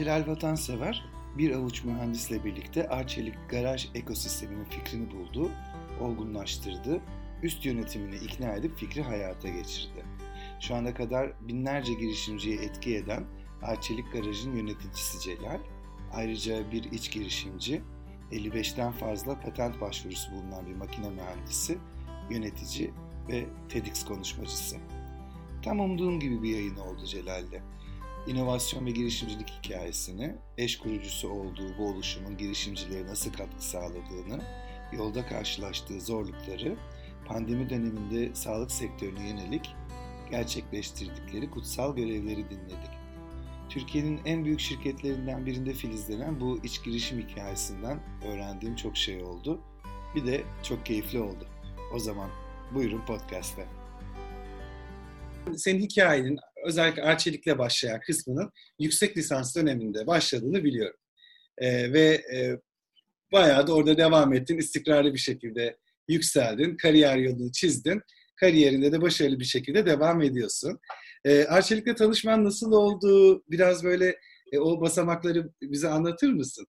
Celal Vatansever bir avuç mühendisle birlikte Arçelik garaj ekosisteminin fikrini buldu, olgunlaştırdı, üst yönetimini ikna edip fikri hayata geçirdi. Şu ana kadar binlerce girişimciye etki eden Arçelik Garaj'ın yöneticisi Celal, ayrıca bir iç girişimci, 55'ten fazla patent başvurusu bulunan bir makine mühendisi, yönetici ve TEDx konuşmacısı. Tam umduğum gibi bir yayın oldu Celal'le. İnovasyon ve girişimcilik hikayesini, eş kurucusu olduğu bu oluşumun girişimcilere nasıl katkı sağladığını, yolda karşılaştığı zorlukları, pandemi döneminde sağlık sektörüne yönelik gerçekleştirdikleri kutsal görevleri dinledik. Türkiye'nin en büyük şirketlerinden birinde filizlenen bu iç girişim hikayesinden öğrendiğim çok şey oldu. Bir de çok keyifli oldu. O zaman buyurun podcast'e. Senin hikayenin özellikle Arçelik'le başlayan kısmının yüksek lisans döneminde başladığını biliyorum. Ee, ve e, bayağı da orada devam ettin, istikrarlı bir şekilde yükseldin, kariyer yolunu çizdin. Kariyerinde de başarılı bir şekilde devam ediyorsun. Ee, Arçelik'le tanışman nasıl oldu? Biraz böyle e, o basamakları bize anlatır mısın?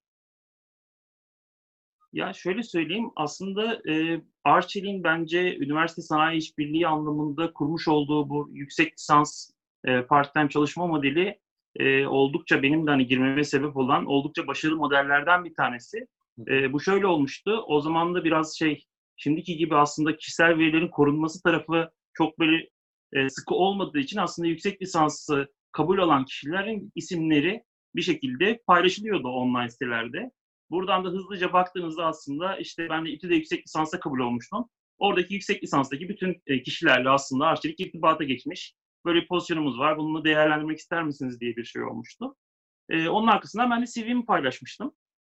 Ya şöyle söyleyeyim, aslında e, Arçelik'in bence üniversite sanayi işbirliği anlamında kurmuş olduğu bu yüksek lisans e, part-time çalışma modeli e, oldukça benim de hani girmeme sebep olan oldukça başarılı modellerden bir tanesi. E, bu şöyle olmuştu, o zaman da biraz şey, şimdiki gibi aslında kişisel verilerin korunması tarafı çok böyle e, sıkı olmadığı için aslında yüksek lisansı kabul alan kişilerin isimleri bir şekilde paylaşılıyordu online sitelerde. Buradan da hızlıca baktığınızda aslında işte ben de İTÜ'de yüksek lisansa kabul olmuştum. Oradaki yüksek lisanstaki bütün e, kişilerle aslında arşivlik irtibata geçmiş. Böyle bir pozisyonumuz var. Bunu değerlendirmek ister misiniz diye bir şey olmuştu. Ee, onun arkasından ben de CV'mi paylaşmıştım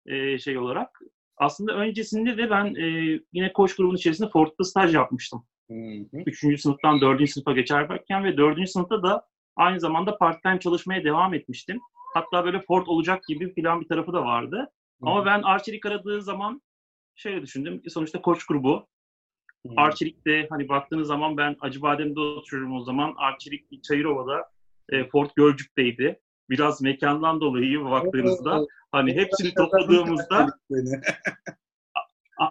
e, şey olarak. Aslında öncesinde de ben e, yine koç grubunun içerisinde Ford'da staj yapmıştım. Hı hı. Üçüncü sınıftan dördüncü sınıfa geçerken ve dördüncü sınıfta da aynı zamanda part-time çalışmaya devam etmiştim. Hatta böyle Ford olacak gibi filan bir tarafı da vardı. Hı. Ama ben Arçelik aradığı zaman şöyle düşündüm. Sonuçta koç grubu. Hmm. Arçelik'te hani baktığınız zaman ben Acıbadem'de oturuyorum o zaman. Arçelik Çayırova'da e, Fort Gölcük'teydi. Biraz mekandan dolayı baktığınızda hani hepsini topladığımızda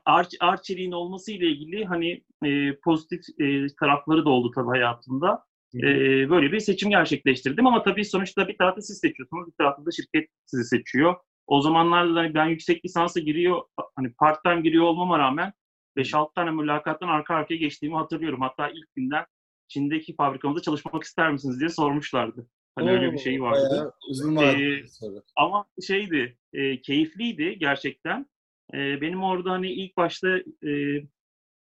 Ar Arçelik'in olması ile ilgili hani e, pozitif e, tarafları da oldu tabii hayatımda. E, böyle bir seçim gerçekleştirdim ama tabii sonuçta bir tarafta siz seçiyorsunuz, bir tarafta da şirket sizi seçiyor. O zamanlarda hani ben yüksek lisansa giriyor, hani part time giriyor olmama rağmen 5-6 tane mülakattan arka arkaya geçtiğimi hatırlıyorum. Hatta ilk günden Çin'deki fabrikamızda çalışmak ister misiniz diye sormuşlardı. Hani Oo, öyle bir şey vardı. Uzun ee, ama şeydi, e, keyifliydi gerçekten. E, benim orada hani ilk başta e,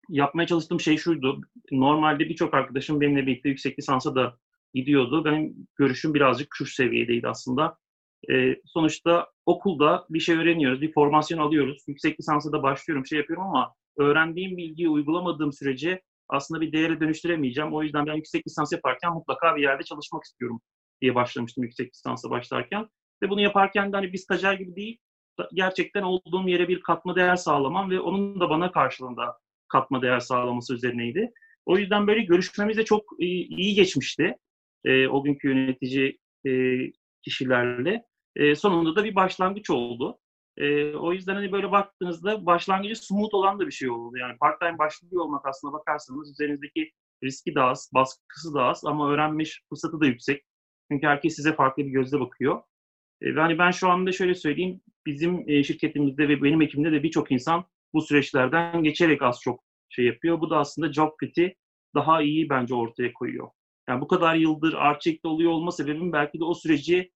yapmaya çalıştığım şey şuydu. Normalde birçok arkadaşım benimle birlikte yüksek lisansa da gidiyordu. Benim görüşüm birazcık şu seviyedeydi aslında. E, sonuçta okulda bir şey öğreniyoruz, bir formasyon alıyoruz. Yüksek lisansa da başlıyorum, şey yapıyorum ama öğrendiğim bilgiyi uygulamadığım sürece aslında bir değere dönüştüremeyeceğim. O yüzden ben yüksek lisans yaparken mutlaka bir yerde çalışmak istiyorum diye başlamıştım yüksek lisansa başlarken. Ve bunu yaparken de hani bir stajyer gibi değil, gerçekten olduğum yere bir katma değer sağlamam ve onun da bana karşılığında katma değer sağlaması üzerineydi. O yüzden böyle görüşmemiz de çok iyi, iyi geçmişti. E, o günkü yönetici e, kişilerle. E, sonunda da bir başlangıç oldu. E, o yüzden hani böyle baktığınızda başlangıcı smooth olan da bir şey oldu. Yani part time başlıyor olmak aslında bakarsanız üzerinizdeki riski daha az, baskısı daha az ama öğrenmiş fırsatı da yüksek. Çünkü herkes size farklı bir gözle bakıyor. E, ve hani ben şu anda şöyle söyleyeyim, bizim e, şirketimizde ve benim ekibimde de birçok insan bu süreçlerden geçerek az çok şey yapıyor. Bu da aslında job fit'i daha iyi bence ortaya koyuyor. Yani bu kadar yıldır Arçek'te oluyor olma sebebim belki de o süreci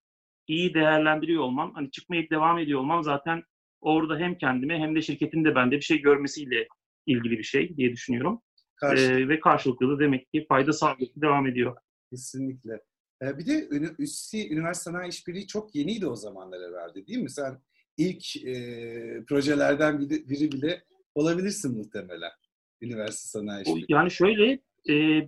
iyi değerlendiriyor olmam, hani çıkmaya devam ediyor olmam zaten orada hem kendime hem de şirketin de bende bir şey görmesiyle ilgili bir şey diye düşünüyorum. Ee, ve karşılıklı da demek ki fayda sağlayıp devam ediyor. Kesinlikle. Ee, bir de üstü üniversite sanayi işbirliği çok yeniydi o zamanlar herhalde değil mi? Sen ilk e, projelerden biri, biri bile olabilirsin muhtemelen. Üniversite sanayi işbirliği. Yani şöyle e,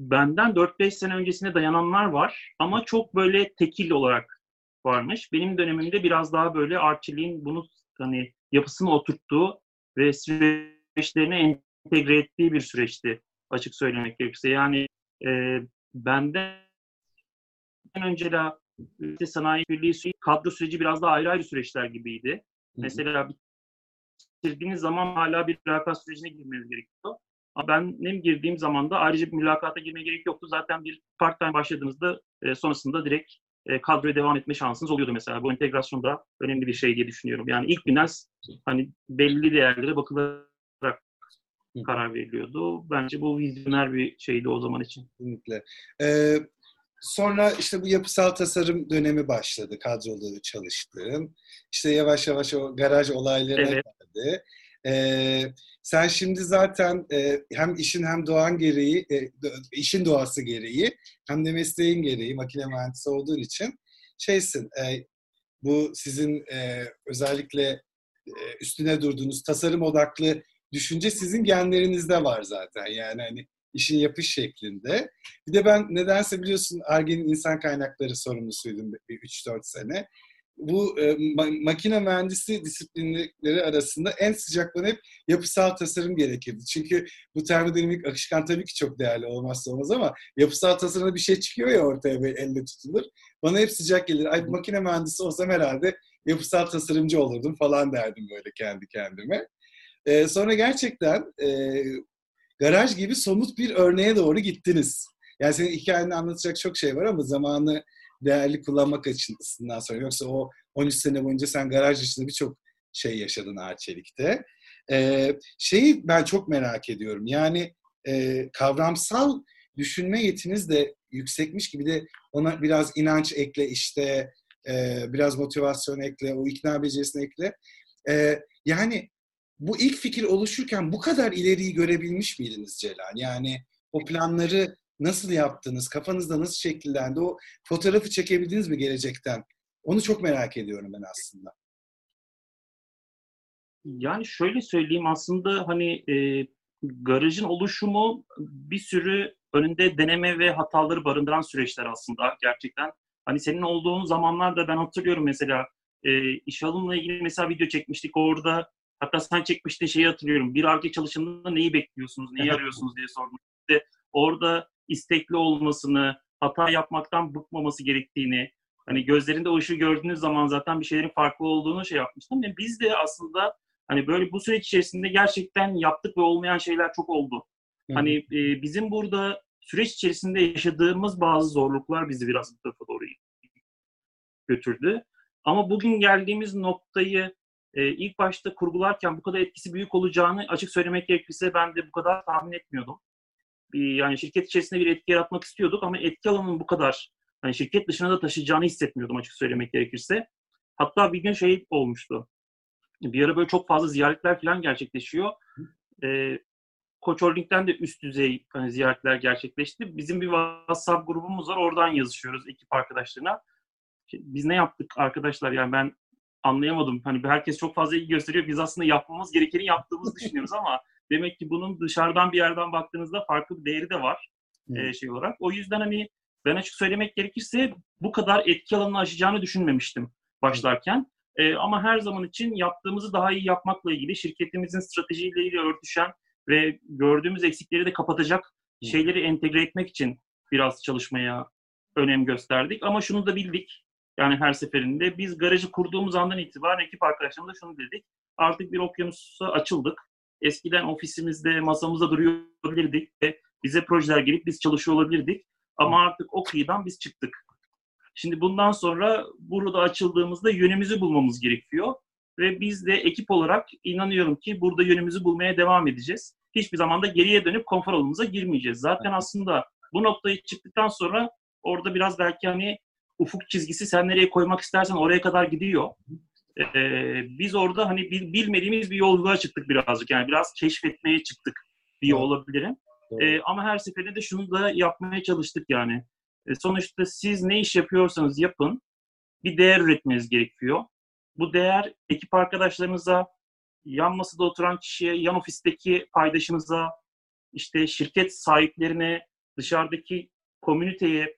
benden 4-5 sene öncesine dayananlar var ama çok böyle tekil olarak varmış. Benim dönemimde biraz daha böyle artçiliğin bunu hani yapısını oturttuğu ve süreçlerine entegre ettiği bir süreçti açık söylemek gerekirse. Yani e, benden önce de işte sanayi birliği kadro süreci biraz daha ayrı ayrı süreçler gibiydi. Hı-hı. Mesela bitirdiğiniz zaman hala bir mülakat sürecine girmeniz gerekiyor. Ama ben benim girdiğim zaman da ayrıca bir mülakata girmeye gerek yoktu. Zaten bir part-time başladığınızda e, sonrasında direkt e, kadroya devam etme şansınız oluyordu mesela. Bu entegrasyon da önemli bir şey diye düşünüyorum. Yani ilk günden hani belli değerlere bakılarak karar veriliyordu. Bence bu vizyoner bir şeydi o zaman için. Kesinlikle. Ee, sonra işte bu yapısal tasarım dönemi başladı kadrolu çalıştığım. İşte yavaş yavaş o garaj olaylarına evet. geldi. Ee, sen şimdi zaten e, hem işin hem doğan gereği, e, işin doğası gereği hem de mesleğin gereği makine mühendisi olduğun için şeysin, e, bu sizin e, özellikle e, üstüne durduğunuz tasarım odaklı düşünce sizin genlerinizde var zaten. Yani hani işin yapış şeklinde. Bir de ben nedense biliyorsun Arge'nin insan kaynakları sorumlusuydum bir 3-4 sene bu e, ma- makine mühendisi disiplinleri arasında en sıcaklanan hep yapısal tasarım gerekirdi. Çünkü bu termodinamik akışkan tabii ki çok değerli olmazsa olmaz ama yapısal tasarımda bir şey çıkıyor ya ortaya böyle elle tutulur. Bana hep sıcak gelir. Ay makine mühendisi olsam herhalde yapısal tasarımcı olurdum falan derdim böyle kendi kendime. E, sonra gerçekten e, garaj gibi somut bir örneğe doğru gittiniz. Yani senin hikayeni anlatacak çok şey var ama zamanı değerli kullanmak açısından sonra. Yoksa o 13 sene boyunca sen garaj dışında birçok şey yaşadın Arçelik'te. Ee, şeyi ben çok merak ediyorum. Yani e, kavramsal düşünme yetiniz de yüksekmiş gibi de ona biraz inanç ekle işte e, biraz motivasyon ekle, o ikna becerisini ekle. E, yani bu ilk fikir oluşurken bu kadar ileriyi görebilmiş miydiniz Celal? Yani o planları nasıl yaptınız? Kafanızda nasıl şekillendi? O fotoğrafı çekebildiniz mi gelecekten? Onu çok merak ediyorum ben aslında. Yani şöyle söyleyeyim aslında hani e, garajın oluşumu bir sürü önünde deneme ve hataları barındıran süreçler aslında gerçekten. Hani senin olduğun zamanlarda ben hatırlıyorum mesela e, iş alımla ilgili mesela video çekmiştik orada. Hatta sen çekmiştin şeyi hatırlıyorum. Bir arge çalışımında neyi bekliyorsunuz, neyi arıyorsunuz diye sordum. İşte orada istekli olmasını, hata yapmaktan bıkmaması gerektiğini, hani gözlerinde o ışığı gördüğünüz zaman zaten bir şeylerin farklı olduğunu şey yapmıştım. Ve biz de aslında hani böyle bu süreç içerisinde gerçekten yaptık ve olmayan şeyler çok oldu. Hı. Hani e, bizim burada süreç içerisinde yaşadığımız bazı zorluklar bizi biraz bu tarafa doğru götürdü. Ama bugün geldiğimiz noktayı e, ilk başta kurgularken bu kadar etkisi büyük olacağını açık söylemek gerekirse ben de bu kadar tahmin etmiyordum bir yani şirket içerisinde bir etki yaratmak istiyorduk ama etki alanının bu kadar hani şirket dışına da taşıyacağını hissetmiyordum açık söylemek gerekirse. Hatta bir gün şey olmuştu. Bir ara böyle çok fazla ziyaretler falan gerçekleşiyor. Ee, Koç Holding'den de üst düzey hani ziyaretler gerçekleşti. Bizim bir WhatsApp grubumuz var. Oradan yazışıyoruz ekip arkadaşlarına. Biz ne yaptık arkadaşlar? Yani ben anlayamadım. Hani herkes çok fazla ilgi gösteriyor. Biz aslında yapmamız gerekeni yaptığımızı düşünüyoruz ama Demek ki bunun dışarıdan bir yerden baktığınızda farklı bir değeri de var e, şey olarak. O yüzden hani ben açık söylemek gerekirse bu kadar etki alanını aşacağını düşünmemiştim başlarken. E, ama her zaman için yaptığımızı daha iyi yapmakla ilgili şirketimizin stratejileriyle örtüşen ve gördüğümüz eksikleri de kapatacak şeyleri entegre etmek için biraz çalışmaya önem gösterdik. Ama şunu da bildik. Yani her seferinde biz garajı kurduğumuz andan itibaren ekip arkadaşlarımızla şunu dedik. Artık bir okyanusa açıldık. Eskiden ofisimizde, masamızda duruyor olabilirdik ve bize projeler gelip biz çalışıyor olabilirdik. Ama artık o kıyıdan biz çıktık. Şimdi bundan sonra burada açıldığımızda yönümüzü bulmamız gerekiyor. Ve biz de ekip olarak inanıyorum ki burada yönümüzü bulmaya devam edeceğiz. Hiçbir zaman da geriye dönüp konfor alanımıza girmeyeceğiz. Zaten aslında bu noktayı çıktıktan sonra orada biraz belki hani ufuk çizgisi sen nereye koymak istersen oraya kadar gidiyor e, biz orada hani bil, bilmediğimiz bir yolculuğa çıktık birazcık. Yani biraz keşfetmeye çıktık diye olabilirim. E, ama her seferinde de şunu da yapmaya çalıştık yani. E, sonuçta siz ne iş yapıyorsanız yapın bir değer üretmeniz gerekiyor. Bu değer ekip arkadaşlarınıza, yan masada oturan kişiye, yan ofisteki paydaşınıza, işte şirket sahiplerine, dışarıdaki komüniteye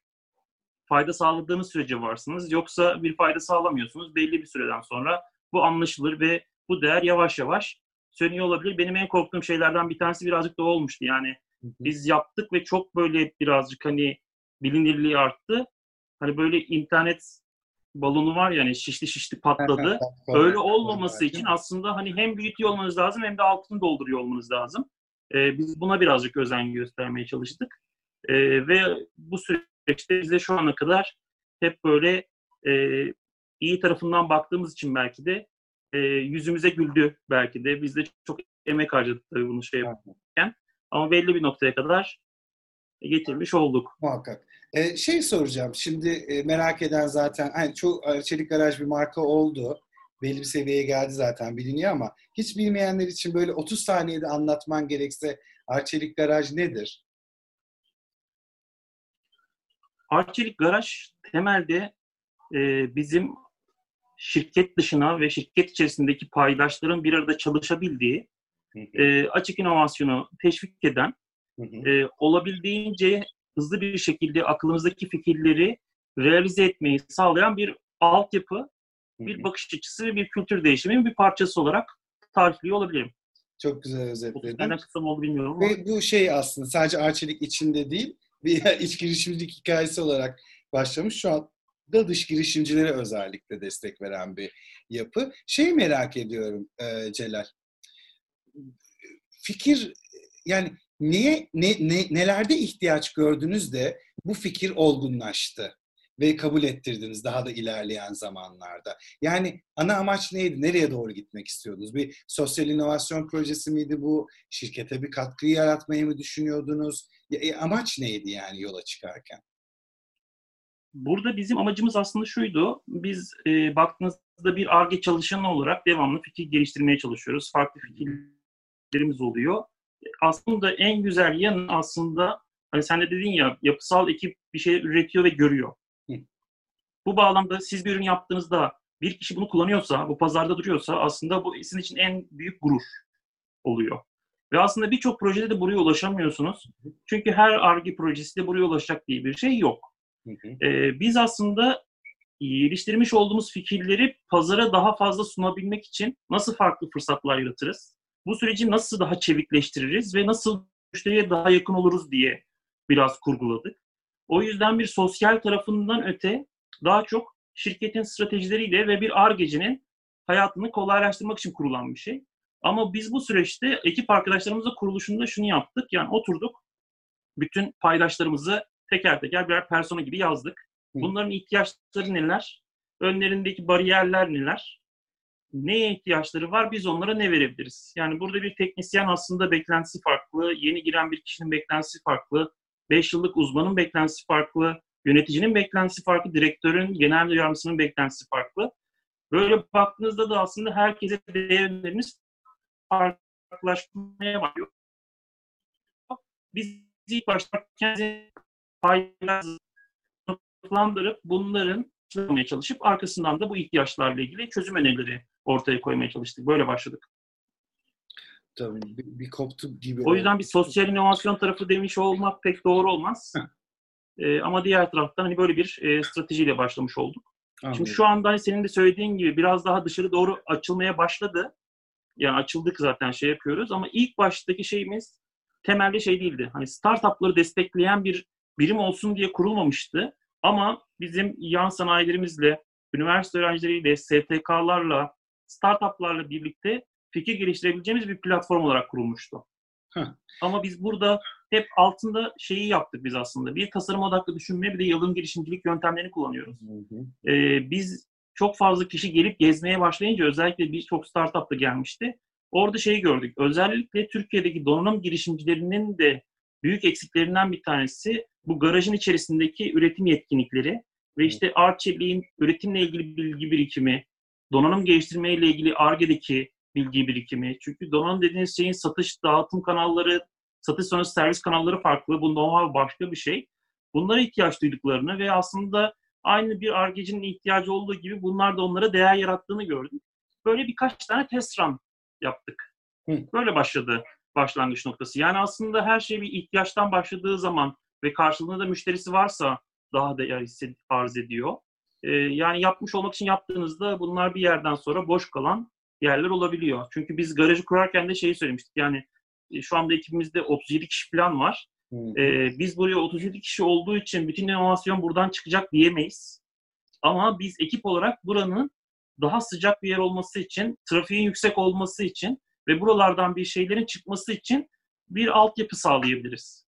fayda sağladığınız sürece varsınız. Yoksa bir fayda sağlamıyorsunuz. Belli bir süreden sonra bu anlaşılır ve bu değer yavaş yavaş sönüyor olabilir. Benim en korktuğum şeylerden bir tanesi birazcık da olmuştu. Yani biz yaptık ve çok böyle birazcık hani bilinirliği arttı. hani böyle internet balonu var yani şişti şişti patladı. Öyle olmaması için aslında hani hem büyütüyor olmanız lazım hem de altını dolduruyor olmanız lazım. Ee, biz buna birazcık özen göstermeye çalıştık. Ee, ve bu süreçte bize şu ana kadar hep böyle e, iyi tarafından baktığımız için belki de e, yüzümüze güldü belki de. Biz de çok emek harcadık tabii bunu şey yaparken. Ama belli bir noktaya kadar getirmiş olduk. Muhakkak. Ee, şey soracağım. Şimdi e, merak eden zaten hani çok Çelik Garaj bir marka oldu. Belli bir seviyeye geldi zaten biliniyor ama hiç bilmeyenler için böyle 30 saniyede anlatman gerekse Arçelik Garaj nedir? Arçelik Garaj temelde e, bizim şirket dışına ve şirket içerisindeki paydaşların bir arada çalışabildiği, e, açık inovasyonu teşvik eden, e, olabildiğince hızlı bir şekilde aklımızdaki fikirleri realize etmeyi sağlayan bir altyapı, bir bakış açısı ve bir kültür değişiminin bir parçası olarak tarifliyor olabilirim. Çok güzel özetledin. Ne kısa mı oldu bilmiyorum ama. Ve bu şey aslında sadece Arçelik içinde değil, bir iç girişimcilik hikayesi olarak başlamış. Şu an da dış girişimcilere özellikle destek veren bir yapı. Şeyi merak ediyorum e, Celal. Fikir yani neye ne, ne nelerde ihtiyaç gördünüz de bu fikir olgunlaştı ve kabul ettirdiniz daha da ilerleyen zamanlarda. Yani ana amaç neydi? Nereye doğru gitmek istiyordunuz? Bir sosyal inovasyon projesi miydi bu? Şirkete bir katkı yaratmayı mı düşünüyordunuz? E, amaç neydi yani yola çıkarken? Burada bizim amacımız aslında şuydu. Biz e, baktığınızda bir ARGE çalışanı olarak devamlı fikir geliştirmeye çalışıyoruz. Farklı fikirlerimiz oluyor. Aslında en güzel yanı aslında hani sen de dedin ya yapısal ekip bir şey üretiyor ve görüyor. Hı. Bu bağlamda siz bir ürün yaptığınızda bir kişi bunu kullanıyorsa, bu pazarda duruyorsa aslında bu sizin için en büyük gurur oluyor. Ve aslında birçok projede de buraya ulaşamıyorsunuz. Çünkü her ARGE projesi de buraya ulaşacak diye bir şey yok. Ee, biz aslında geliştirmiş olduğumuz fikirleri pazara daha fazla sunabilmek için nasıl farklı fırsatlar yaratırız? Bu süreci nasıl daha çevikleştiririz ve nasıl müşteriye daha yakın oluruz diye biraz kurguladık. O yüzden bir sosyal tarafından öte daha çok şirketin stratejileriyle ve bir ARGE'cinin hayatını kolaylaştırmak için kurulan bir şey. Ama biz bu süreçte ekip arkadaşlarımızla kuruluşunda şunu yaptık. Yani oturduk, bütün paydaşlarımızı teker teker birer persona gibi yazdık. Bunların ihtiyaçları neler? Önlerindeki bariyerler neler? Neye ihtiyaçları var? Biz onlara ne verebiliriz? Yani burada bir teknisyen aslında beklentisi farklı, yeni giren bir kişinin beklentisi farklı, 5 yıllık uzmanın beklentisi farklı, yöneticinin beklentisi farklı, direktörün, genel yardımcısının beklentisi farklı. Böyle baktığınızda da aslında herkese değerlerimiz farklılaşmaya başlıyor. Biz ilk başta kendi paylaşlandırıp bunların çözmeye çalışıp arkasından da bu ihtiyaçlarla ilgili çözüm önerileri ortaya koymaya çalıştık. Böyle başladık. Tabii bir, bir koptu gibi. O yüzden bir sosyal inovasyon tarafı demiş olmak pek doğru olmaz. ee, ama diğer taraftan hani böyle bir e, stratejiyle başlamış olduk. Anladım. Şimdi şu anda hani senin de söylediğin gibi biraz daha dışarı doğru açılmaya başladı. Yani açıldık zaten şey yapıyoruz ama ilk baştaki şeyimiz temelde şey değildi. Hani startupları destekleyen bir birim olsun diye kurulmamıştı. Ama bizim yan sanayilerimizle, üniversite öğrencileriyle, STK'larla, startuplarla birlikte fikir geliştirebileceğimiz bir platform olarak kurulmuştu. Heh. Ama biz burada hep altında şeyi yaptık biz aslında. Bir tasarım odaklı düşünme bir de yalın girişimcilik yöntemlerini kullanıyoruz. Hı hı. Ee, biz çok fazla kişi gelip gezmeye başlayınca özellikle birçok startup da gelmişti. Orada şeyi gördük. Özellikle Türkiye'deki donanım girişimcilerinin de büyük eksiklerinden bir tanesi bu garajın içerisindeki üretim yetkinlikleri ve işte Arçelik'in üretimle ilgili bilgi birikimi, donanım geliştirme ile ilgili ARGE'deki bilgi birikimi. Çünkü donanım dediğiniz şeyin satış, dağıtım kanalları, satış sonrası servis kanalları farklı. Bu normal başka bir şey. Bunlara ihtiyaç duyduklarını ve aslında aynı bir ARGE'cinin ihtiyacı olduğu gibi bunlar da onlara değer yarattığını gördük. Böyle birkaç tane test run yaptık. Böyle başladı başlangıç noktası. Yani aslında her şey bir ihtiyaçtan başladığı zaman ve karşılığında da müşterisi varsa daha değer arz ediyor. Ee, yani yapmış olmak için yaptığınızda bunlar bir yerden sonra boş kalan yerler olabiliyor. Çünkü biz garajı kurarken de şeyi söylemiştik. Yani e, şu anda ekibimizde 37 kişi falan var. Hmm. E, biz buraya 37 kişi olduğu için bütün inovasyon buradan çıkacak diyemeyiz. Ama biz ekip olarak buranın daha sıcak bir yer olması için, trafiğin yüksek olması için ve buralardan bir şeylerin çıkması için bir altyapı sağlayabiliriz.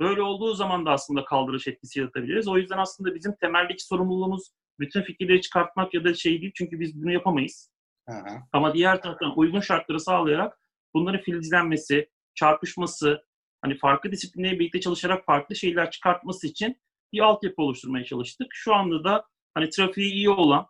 Böyle olduğu zaman da aslında kaldırış etkisi yaratabiliriz. O yüzden aslında bizim temeldeki sorumluluğumuz bütün fikirleri çıkartmak ya da şey değil çünkü biz bunu yapamayız. Aha. Ama diğer taraftan uygun şartları sağlayarak bunların filizlenmesi, çarpışması, hani farklı disiplinleri birlikte çalışarak farklı şeyler çıkartması için bir altyapı oluşturmaya çalıştık. Şu anda da hani trafiği iyi olan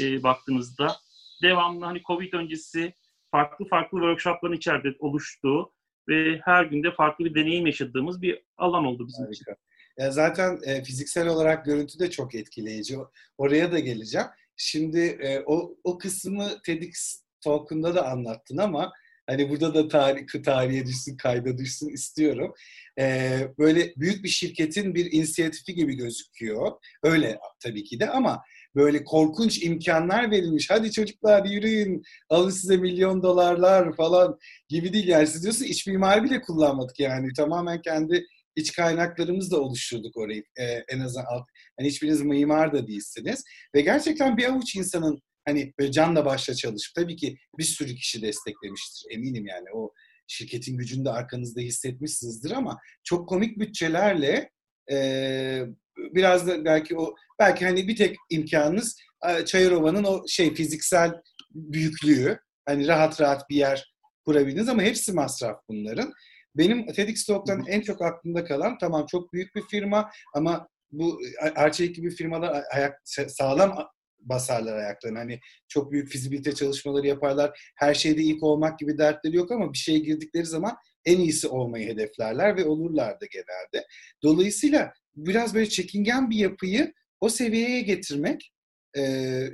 e, baktığınızda devamlı hani Covid öncesi farklı farklı workshopların içeride oluştuğu ve her günde farklı bir deneyim yaşadığımız bir alan oldu bizim Harika. için. Ya zaten e, fiziksel olarak görüntü de çok etkileyici. Oraya da geleceğim. Şimdi e, o, o kısmı TEDx Talk'unda da anlattın ama hani burada da tarih, tarihe düşsün, kayda düşsün istiyorum. E, böyle büyük bir şirketin bir inisiyatifi gibi gözüküyor. Öyle tabii ki de ama böyle korkunç imkanlar verilmiş. Hadi çocuklar yürüyün, alın size milyon dolarlar falan gibi değil. Yani siz diyorsun iç mimari bile kullanmadık yani. Tamamen kendi iç kaynaklarımızla oluşturduk orayı. Ee, en azından alt, hani hiçbiriniz mimar da değilsiniz. Ve gerçekten bir avuç insanın hani böyle canla başla çalışıp tabii ki bir sürü kişi desteklemiştir. Eminim yani o şirketin gücünü de arkanızda hissetmişsinizdir ama çok komik bütçelerle e, biraz da belki o belki hani bir tek imkanınız Çayırova'nın o şey fiziksel büyüklüğü. Hani rahat rahat bir yer kurabildiniz ama hepsi masraf bunların. Benim TEDx Talk'tan en çok aklımda kalan tamam çok büyük bir firma ama bu Arçelik gibi firmalar ayak, sağlam basarlar ayaklarını. Hani çok büyük fizibilite çalışmaları yaparlar. Her şeyde ilk olmak gibi dertleri yok ama bir şeye girdikleri zaman en iyisi olmayı hedeflerler ve olurlar da genelde. Dolayısıyla biraz böyle çekingen bir yapıyı o seviyeye getirmek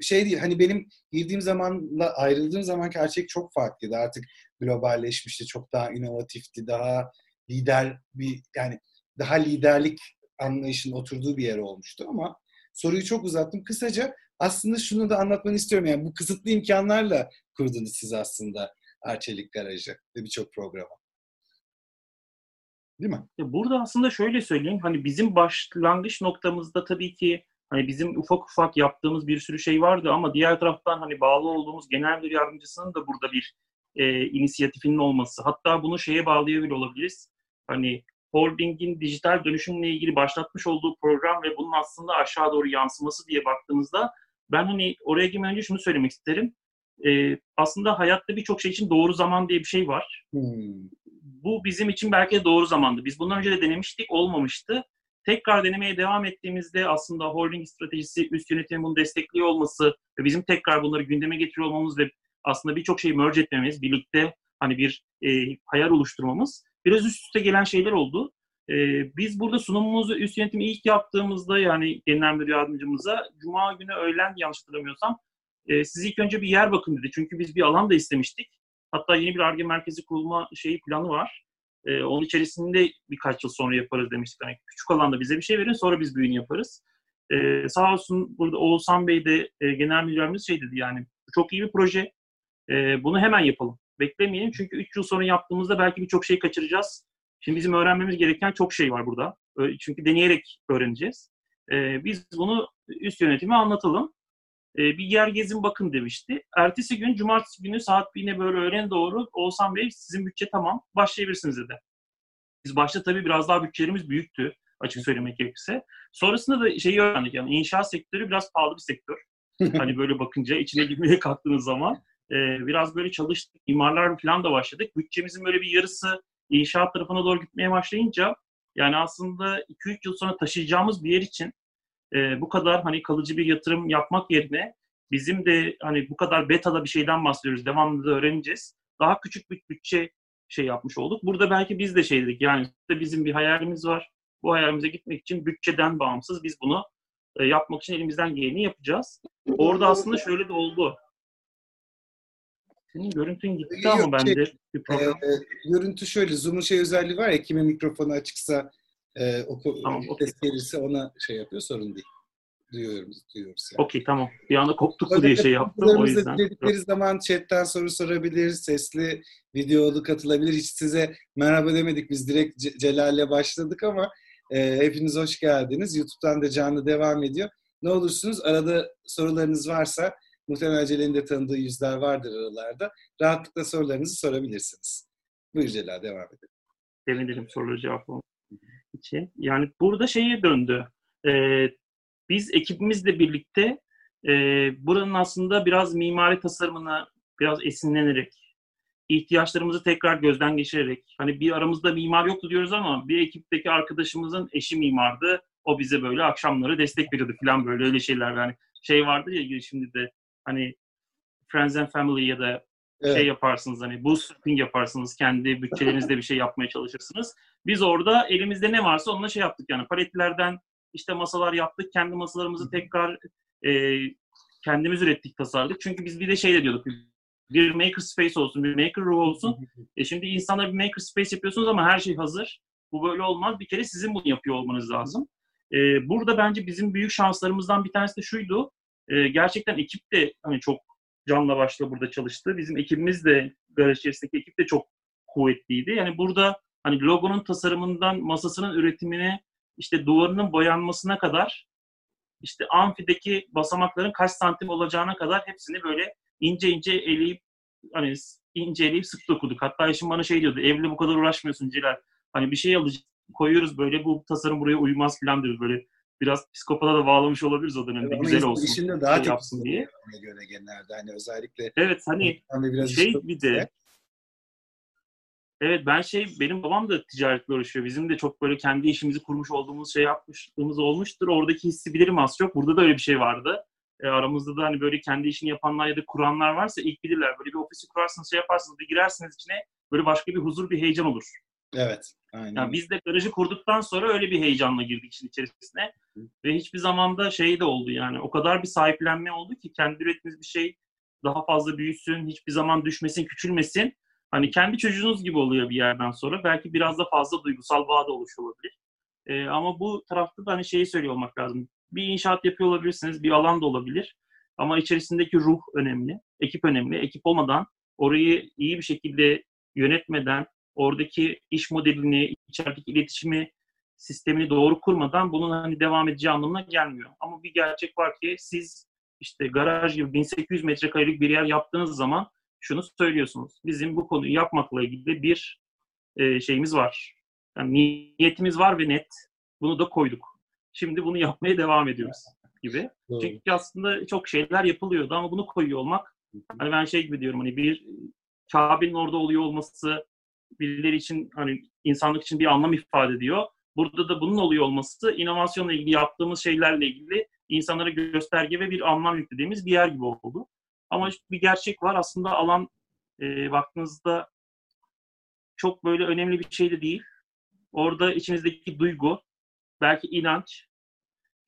şey değil hani benim girdiğim zamanla ayrıldığım zaman gerçek çok farklıydı. Artık globalleşmişti, çok daha inovatifti, daha lider bir yani daha liderlik anlayışının oturduğu bir yer olmuştu ama soruyu çok uzattım. Kısaca aslında şunu da anlatmanı istiyorum. Yani bu kısıtlı imkanlarla kurdunuz siz aslında Arçelik Garajı ve birçok programı. Değil mi? Burada aslında şöyle söyleyeyim. Hani bizim başlangıç noktamızda tabii ki hani bizim ufak ufak yaptığımız bir sürü şey vardı ama diğer taraftan hani bağlı olduğumuz genel müdür yardımcısının da burada bir e, inisiyatifinin olması. Hatta bunu şeye bağlayabilir olabiliriz. Hani holdingin dijital dönüşümle ilgili başlatmış olduğu program ve bunun aslında aşağı doğru yansıması diye baktığımızda ben hani oraya girmeden önce şunu söylemek isterim. Ee, aslında hayatta birçok şey için doğru zaman diye bir şey var. Hmm. Bu bizim için belki de doğru zamandı. Biz bundan önce de denemiştik, olmamıştı. Tekrar denemeye devam ettiğimizde aslında holding stratejisi, üst yönetimin bunu destekliyor olması ve bizim tekrar bunları gündeme getiriyor olmamız ve aslında birçok şeyi merge etmemiz, birlikte hani bir e, hayal oluşturmamız biraz üst üste gelen şeyler oldu. E, biz burada sunumumuzu üst yönetimi ilk yaptığımızda yani genel müdür yardımcımıza Cuma günü öğlen yanlış hatırlamıyorsam e, siz ilk önce bir yer bakın dedi. Çünkü biz bir alan da istemiştik. Hatta yeni bir ARGE merkezi kurulma şeyi planı var. E, onun içerisinde birkaç yıl sonra yaparız demiştik. Yani küçük alanda bize bir şey verin sonra biz büyüğünü yaparız. E, sağ olsun burada Oğuzhan Bey de e, genel müdürümüz şey dedi yani çok iyi bir proje. E, bunu hemen yapalım. Beklemeyelim çünkü 3 yıl sonra yaptığımızda belki birçok şey kaçıracağız. Şimdi bizim öğrenmemiz gereken çok şey var burada. Çünkü deneyerek öğreneceğiz. E, biz bunu üst yönetime anlatalım. E, bir yer gezin bakın demişti. Ertesi gün cumartesi günü saat yine böyle öğlen doğru Oğuzhan Bey sizin bütçe tamam başlayabilirsiniz dedi. Biz başta tabii biraz daha bütçelerimiz büyüktü açık söylemek gerekirse. Sonrasında da şeyi öğrendik yani inşaat sektörü biraz pahalı bir sektör. hani böyle bakınca içine girmeye kalktığınız zaman e, biraz böyle çalıştık, imarlar falan da başladık. Bütçemizin böyle bir yarısı inşaat tarafına doğru gitmeye başlayınca yani aslında 2-3 yıl sonra taşıyacağımız bir yer için e, bu kadar hani kalıcı bir yatırım yapmak yerine bizim de hani bu kadar betada bir şeyden bahsediyoruz. Devamlı da öğreneceğiz. Daha küçük bir bütçe şey yapmış olduk. Burada belki biz de şey dedik yani bizim bir hayalimiz var. Bu hayalimize gitmek için bütçeden bağımsız biz bunu e, yapmak için elimizden geleni yapacağız. Orada aslında şöyle de oldu. Senin görüntün gitti Yok, ama bende şey, bir problem. E, görüntü şöyle, Zoom'un şey özelliği var ya, kimin mikrofonu açıksa e, o tamam, ses gelirse ona şey yapıyor, sorun değil. duyuyoruz. duyuyoruz yani. Okey tamam. Bir anda koptuk diye şey yaptım o yüzden. Dedikleri zaman chatten soru sorabilir, sesli, videolu katılabilir. Hiç size merhaba demedik. Biz direkt C- Celal'le başladık ama e, hepiniz hoş geldiniz. YouTube'dan da canlı devam ediyor. Ne olursunuz arada sorularınız varsa muhtemelen Celal'in de tanıdığı yüzler vardır aralarda. Rahatlıkla sorularınızı sorabilirsiniz. Buyur Celal devam edelim. Sevinirim soruları cevaplamak için. Yani burada şeye döndü. Ee, biz ekibimizle birlikte e, buranın aslında biraz mimari tasarımına biraz esinlenerek, ihtiyaçlarımızı tekrar gözden geçirerek, hani bir aramızda mimar yoktu diyoruz ama bir ekipteki arkadaşımızın eşi mimardı. O bize böyle akşamları destek veriyordu falan böyle öyle şeyler. Yani şey vardı ya şimdi de hani Friends and Family ya da Evet. şey yaparsınız hani bootstrapping yaparsınız kendi bütçelerinizde bir şey yapmaya çalışırsınız. Biz orada elimizde ne varsa onunla şey yaptık yani paletlerden işte masalar yaptık. Kendi masalarımızı tekrar e, kendimiz ürettik, tasarladık. Çünkü biz bir de şey de diyorduk. Bir maker space olsun, bir maker room olsun. E şimdi insanlar bir maker space yapıyorsunuz ama her şey hazır. Bu böyle olmaz. Bir kere sizin bunu yapıyor olmanız lazım. E, burada bence bizim büyük şanslarımızdan bir tanesi de şuydu. E, gerçekten ekip de hani çok canla başla burada çalıştı. Bizim ekibimiz de, garaj içerisindeki ekip de çok kuvvetliydi. Yani burada hani logonun tasarımından masasının üretimine, işte duvarının boyanmasına kadar, işte amfideki basamakların kaç santim olacağına kadar hepsini böyle ince ince eleyip hani ince eleyip sık dokuduk. Hatta eşim bana şey diyordu, evle bu kadar uğraşmıyorsun Celal. Hani bir şey alacağız, koyuyoruz böyle bu tasarım buraya uymaz falan diyoruz böyle. Biraz psikopata da bağlamış olabiliriz o dönemde. Ama Güzel olsun. işinde daha şey çok yapsın diye. ona göre genelde hani özellikle Evet hani biraz şey bir de Evet ben şey benim babam da ticaretle uğraşıyor. Bizim de çok böyle kendi işimizi kurmuş olduğumuz şey yapmışlığımız olmuştur. Oradaki hissi bilirim az çok. Burada da öyle bir şey vardı. E, aramızda da hani böyle kendi işini yapanlar ya da kuranlar varsa ilk bilirler. Böyle bir ofisi kurarsınız, şey yaparsınız, bir girersiniz içine böyle başka bir huzur, bir heyecan olur. Evet. Aynen. Yani biz de garajı kurduktan sonra öyle bir heyecanla girdik işin içerisine. Ve hiçbir zamanda şey de oldu yani o kadar bir sahiplenme oldu ki kendi ürettiğiniz bir şey daha fazla büyüsün, hiçbir zaman düşmesin, küçülmesin. Hani kendi çocuğunuz gibi oluyor bir yerden sonra. Belki biraz da fazla duygusal bağ da oluşuyor olabilir. Ee, ama bu tarafta da hani şeyi söylüyor olmak lazım. Bir inşaat yapıyor olabilirsiniz, bir alan da olabilir. Ama içerisindeki ruh önemli, ekip önemli. Ekip olmadan orayı iyi bir şekilde yönetmeden, oradaki iş modelini, içerideki iletişimi, sistemini doğru kurmadan bunun hani devam edeceği anlamına gelmiyor. Ama bir gerçek var ki siz işte garaj gibi 1800 metrekarelik bir yer yaptığınız zaman şunu söylüyorsunuz. Bizim bu konuyu yapmakla ilgili bir e, şeyimiz var. Yani niyetimiz var ve net. Bunu da koyduk. Şimdi bunu yapmaya devam ediyoruz gibi. Doğru. Çünkü aslında çok şeyler yapılıyordu ama bunu koyuyor olmak hani ben şey gibi diyorum hani bir Kabe'nin orada oluyor olması birileri için hani insanlık için bir anlam ifade ediyor. Burada da bunun oluyor olması inovasyonla ilgili yaptığımız şeylerle ilgili insanlara gösterge ve bir anlam yüklediğimiz bir yer gibi oldu. Ama bir gerçek var aslında alan e, baktığınızda çok böyle önemli bir şey de değil. Orada içinizdeki duygu, belki inanç,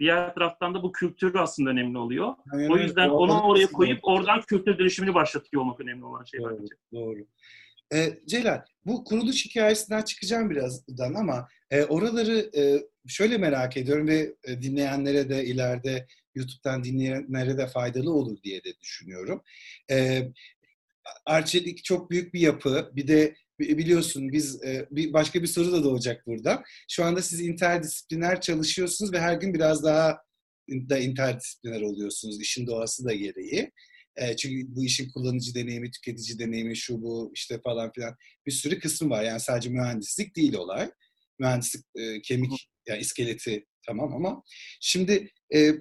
diğer taraftan da bu kültür aslında önemli oluyor. Aynen O yüzden onu oraya koyup oradan kültür dönüşümünü başlatıyor olmak önemli olan şey Doğru, bence. doğru. Ee, Celal, bu kuruluş hikayesinden çıkacağım birazdan ama e, oraları e, şöyle merak ediyorum ve e, dinleyenlere de ileride YouTube'dan dinleyenlere de faydalı olur diye de düşünüyorum. E, Arçelik çok büyük bir yapı. Bir de bi- biliyorsun biz e, bir başka bir soru da doğacak burada. Şu anda siz interdisipliner çalışıyorsunuz ve her gün biraz daha da interdisipliner oluyorsunuz işin doğası da gereği. E, çünkü bu işin kullanıcı deneyimi, tüketici deneyimi, şu bu işte falan filan bir sürü kısmı var. Yani sadece mühendislik değil olay. Mühendislik e, kemik, yani iskeleti tamam ama şimdi e,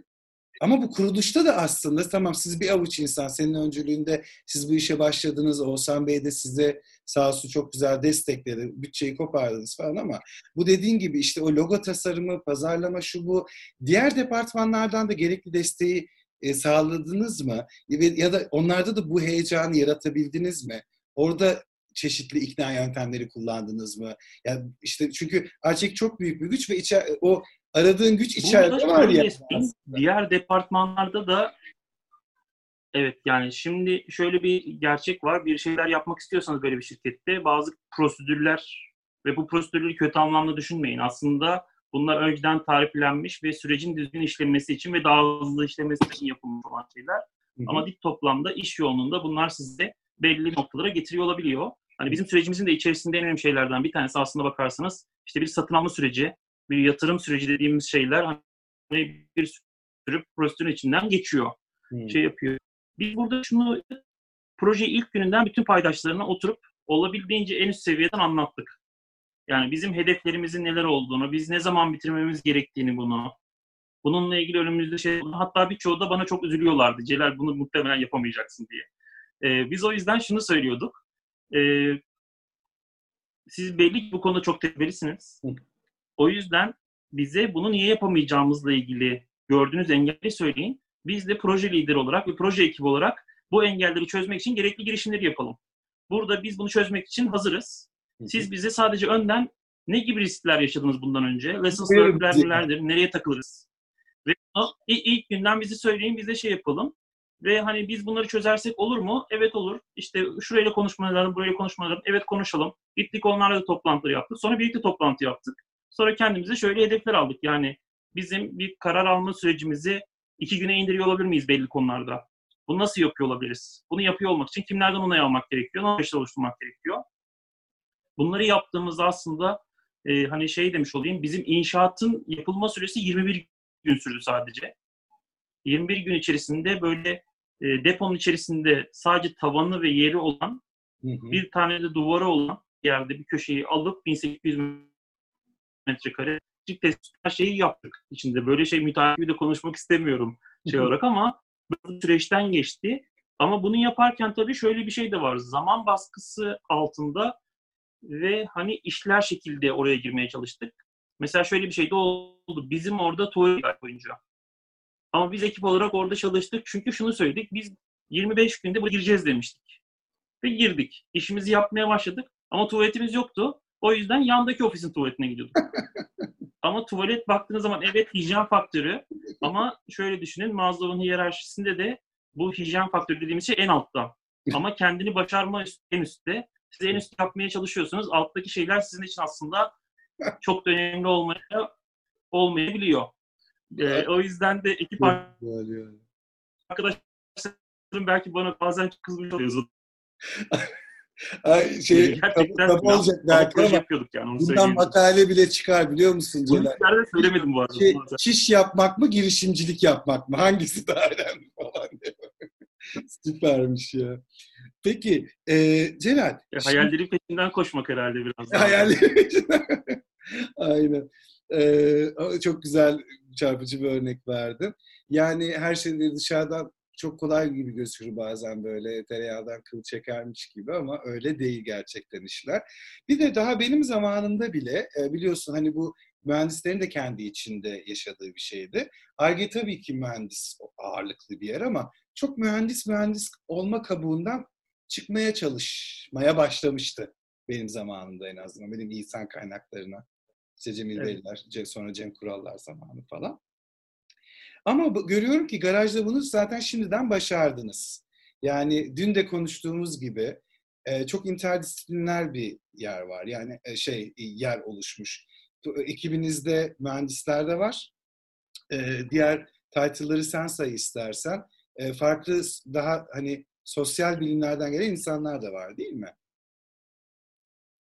ama bu kuruluşta da aslında tamam siz bir avuç insan senin öncülüğünde siz bu işe başladınız. Oğuzhan Bey de size sağ olsun çok güzel destekledi. Bütçeyi kopardınız falan ama bu dediğin gibi işte o logo tasarımı, pazarlama şu bu diğer departmanlardan da gerekli desteği e, sağladınız mı? Ve- Ya da onlarda da bu heyecanı yaratabildiniz mi? Orada çeşitli ikna yöntemleri kullandınız mı? Yani işte çünkü Arçek çok büyük bir güç ve içer, o aradığın güç içeride Burada var ya. diğer departmanlarda da evet yani şimdi şöyle bir gerçek var. Bir şeyler yapmak istiyorsanız böyle bir şirkette bazı prosedürler ve bu prosedürleri kötü anlamda düşünmeyin. Aslında Bunlar önceden tariflenmiş ve sürecin düzgün işlenmesi için ve daha hızlı işlemesi için yapılmış olan şeyler. Hı hı. Ama dik toplamda iş yoğunluğunda bunlar size belli noktalara getiriyor olabiliyor. Hani bizim sürecimizin de içerisinde en önemli şeylerden bir tanesi aslında bakarsanız işte bir satın alma süreci, bir yatırım süreci dediğimiz şeyler hani bir sürü prosedürün içinden geçiyor. Hmm. Şey yapıyor. Biz burada şunu proje ilk gününden bütün paydaşlarına oturup olabildiğince en üst seviyeden anlattık. Yani bizim hedeflerimizin neler olduğunu, biz ne zaman bitirmemiz gerektiğini bunu, bununla ilgili önümüzde şey, hatta birçoğu da bana çok üzülüyorlardı. Celal bunu muhtemelen yapamayacaksın diye. Ee, biz o yüzden şunu söylüyorduk. Ee, siz belli ki bu konuda çok tecrübelisiniz. O yüzden bize bunu niye yapamayacağımızla ilgili gördüğünüz engelleri söyleyin. Biz de proje lideri olarak ve proje ekibi olarak bu engelleri çözmek için gerekli girişimleri yapalım. Burada biz bunu çözmek için hazırız. Siz bize sadece önden ne gibi riskler yaşadınız bundan önce? Lessons learned'ler nelerdir? Nereye takılırız? Ve ilk günden bizi söyleyin, biz de şey yapalım. Ve hani biz bunları çözersek olur mu? Evet olur. İşte şurayla konuşmalarım, burayla konuşmalarım. Evet konuşalım. Gittik onlarla da toplantıları yaptık. Sonra birlikte toplantı yaptık. Sonra kendimize şöyle hedefler aldık. Yani bizim bir karar alma sürecimizi iki güne indiriyor olabilir miyiz belli konularda? Bunu nasıl yapıyor olabiliriz? Bunu yapıyor olmak için kimlerden onay almak gerekiyor? Nasıl oluşturmak gerekiyor? Bunları yaptığımızda aslında e, hani şey demiş olayım, bizim inşaatın yapılma süresi 21 gün sürdü sadece. 21 gün içerisinde böyle e, deponun içerisinde sadece tavanı ve yeri olan hı hı. bir tane de duvarı olan yerde bir köşeyi alıp 1800 metrekare her şeyi yaptık içinde. Böyle şey müteahhit de konuşmak istemiyorum şey olarak ama bu süreçten geçti. Ama bunu yaparken tabii şöyle bir şey de var. Zaman baskısı altında ve hani işler şekilde oraya girmeye çalıştık. Mesela şöyle bir şey de oldu. Bizim orada tuvalet boyunca. Ama biz ekip olarak orada çalıştık. Çünkü şunu söyledik. Biz 25 günde buraya gireceğiz demiştik. Ve girdik. İşimizi yapmaya başladık. Ama tuvaletimiz yoktu. O yüzden yandaki ofisin tuvaletine gidiyorduk. ama tuvalet baktığınız zaman evet hijyen faktörü. Ama şöyle düşünün Maslow'un hiyerarşisinde de bu hijyen faktörü dediğimiz şey en altta. Ama kendini başarma en üstte. Siz en üst yapmaya çalışıyorsunuz. Alttaki şeyler sizin için aslında çok da önemli olmaya olmayabiliyor. Ee, o yüzden de ekip arkadaşlarım belki bana bazen kızmış oluyor. Ay, şey, Gerçekten tabu, olacak belki ama yapıyorduk yani, onu bundan makale bile çıkar biliyor musun Celal? Bunu söylemedim bu arada. Şey, çiş yapmak mı, girişimcilik yapmak mı? Hangisi daha önemli falan diyor. Süpermiş ya. Peki e, Celal. E, hayallerin şimdi... peşinden koşmak herhalde biraz daha. Hayallerin peşinden. Aynen. Ee, çok güzel çarpıcı bir örnek verdin. Yani her şeyleri dışarıdan çok kolay gibi gözükür bazen böyle tereyağdan kıl çekermiş gibi ama öyle değil gerçekten işler. Bir de daha benim zamanımda bile biliyorsun hani bu mühendislerin de kendi içinde yaşadığı bir şeydi. Arge tabii ki mühendis ağırlıklı bir yer ama çok mühendis mühendis olma kabuğundan çıkmaya çalışmaya başlamıştı benim zamanımda en azından. Benim insan kaynaklarına. İşte Cemil evet. Beyler, sonra Cem Kurallar zamanı falan. Ama görüyorum ki garajda bunu zaten şimdiden başardınız. Yani dün de konuştuğumuz gibi çok interdisipliner bir yer var. Yani şey yer oluşmuş. Ekibinizde mühendisler de var. Diğer title'ları sen say istersen. Farklı daha hani sosyal bilimlerden gelen insanlar da var değil mi?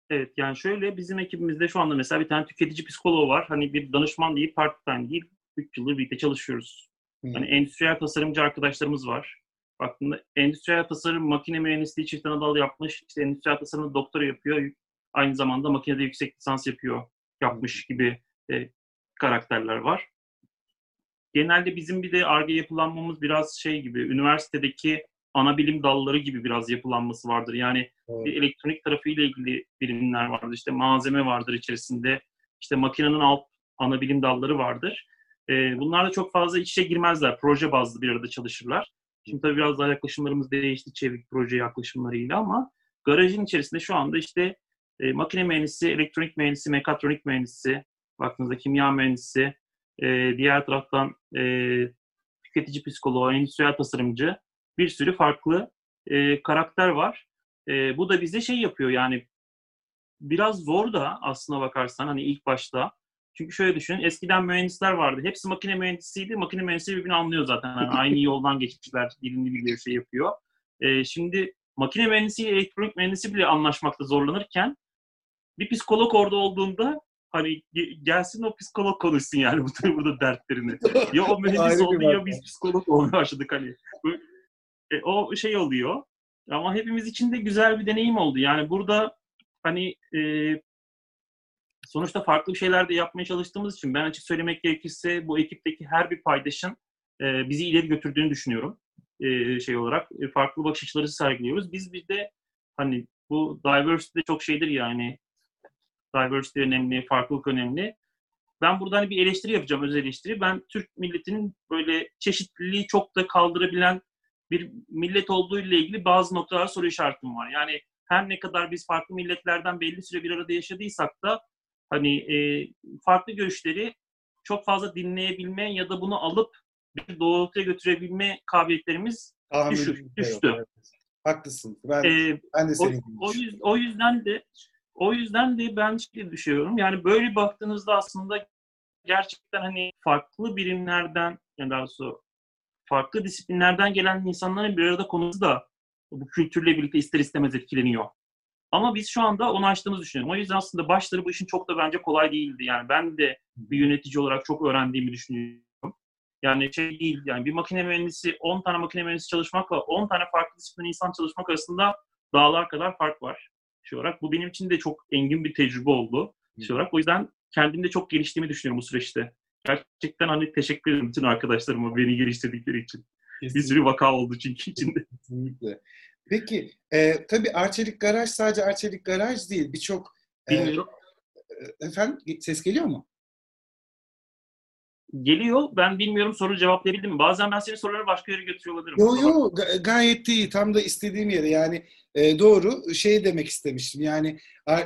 Evet yani şöyle bizim ekibimizde şu anda mesela bir tane tüketici psikoloğu var. Hani bir danışman değil, part time değil. 3 yıldır birlikte çalışıyoruz. Hmm. Hani endüstriyel tasarımcı arkadaşlarımız var. Baktığında endüstriyel tasarım, makine mühendisliği çift anadal yapmış. İşte endüstriyel tasarımda doktora yapıyor. Aynı zamanda makinede yüksek lisans yapıyor. Yapmış gibi e, karakterler var. Genelde bizim bir de ARGE yapılanmamız biraz şey gibi, üniversitedeki ana bilim dalları gibi biraz yapılanması vardır. Yani evet. bir elektronik tarafıyla ilgili bilimler vardır. İşte malzeme vardır içerisinde. İşte makinenin alt ana bilim dalları vardır. E, bunlar da çok fazla iç içe girmezler. Proje bazlı bir arada çalışırlar. Şimdi tabii biraz daha yaklaşımlarımız değişti çevik proje yaklaşımlarıyla ama garajın içerisinde şu anda işte e, makine mühendisi, elektronik mühendisi, mekatronik mühendisi, baktığınızda kimya mühendisi, e, diğer taraftan e, tüketici psikoloğu, endüstriyel tasarımcı bir sürü farklı e, karakter var. E, bu da bize şey yapıyor yani biraz zor da aslına bakarsan hani ilk başta Çünkü şöyle düşünün, eskiden mühendisler vardı. Hepsi makine mühendisiydi. Makine mühendisi birbirini anlıyor zaten. Yani aynı yoldan geçmişler, dilini biliyor, şey yapıyor. Ee, şimdi makine mühendisiyle elektronik mühendisi bile anlaşmakta zorlanırken bir psikolog orada olduğunda hani gelsin o psikolog konuşsun yani bu burada dertlerini. Ya o mühendis oldu ya biz psikolog olmaya başladık hani. E, o şey oluyor. Ama hepimiz için de güzel bir deneyim oldu. Yani burada hani e, sonuçta farklı bir şeyler de yapmaya çalıştığımız için ben açık söylemek gerekirse bu ekipteki her bir paydaşın e, bizi ileri götürdüğünü düşünüyorum. E, şey olarak e, farklı bakış açıları sergiliyoruz. Biz bir de hani bu diversity de çok şeydir yani diversity önemli, farklılık önemli. Ben burada hani bir eleştiri yapacağım, öz eleştiri. Ben Türk milletinin böyle çeşitliliği çok da kaldırabilen bir millet olduğu ile ilgili bazı noktalar soru işaretim var. Yani her ne kadar biz farklı milletlerden belli süre bir arada yaşadıysak da hani e, farklı görüşleri çok fazla dinleyebilme ya da bunu alıp bir doğrultuya götürebilme kabiliyetlerimiz düşür, düştü. Evet. Haklısın. Ben, ee, ben de senin o, o, yüzden, o yüzden de o yüzden de ben şey düşünüyorum. Yani böyle baktığınızda aslında gerçekten hani farklı birimlerden yani daha doğrusu farklı disiplinlerden gelen insanların bir arada konusu da bu kültürle birlikte ister istemez etkileniyor. Ama biz şu anda onu açtığımızı düşünüyorum. O yüzden aslında başları bu işin çok da bence kolay değildi. Yani ben de bir yönetici olarak çok öğrendiğimi düşünüyorum. Yani şey değil, yani bir makine mühendisi, 10 tane makine mühendisi çalışmakla 10 tane farklı disiplin insan çalışmak arasında dağlar kadar fark var. Şey olarak. Bu benim için de çok engin bir tecrübe oldu. Şey olarak. O yüzden kendimde çok geliştiğimi düşünüyorum bu süreçte. Gerçekten hani teşekkür ederim bütün arkadaşlarıma beni geliştirdikleri için. Kesinlikle. Bir sürü vaka oldu çünkü içinde. Kesinlikle. Peki, e, tabii Arçelik Garaj sadece Arçelik Garaj değil. Birçok... E, Bilmiyorum. E, efendim, ses geliyor mu? Geliyor. Ben bilmiyorum soru cevaplayabildim mi? Bazen ben senin soruları başka yere götürüyor olabilirim. Yok yok gayet iyi. Tam da istediğim yere. Yani e, doğru şey demek istemiştim. Yani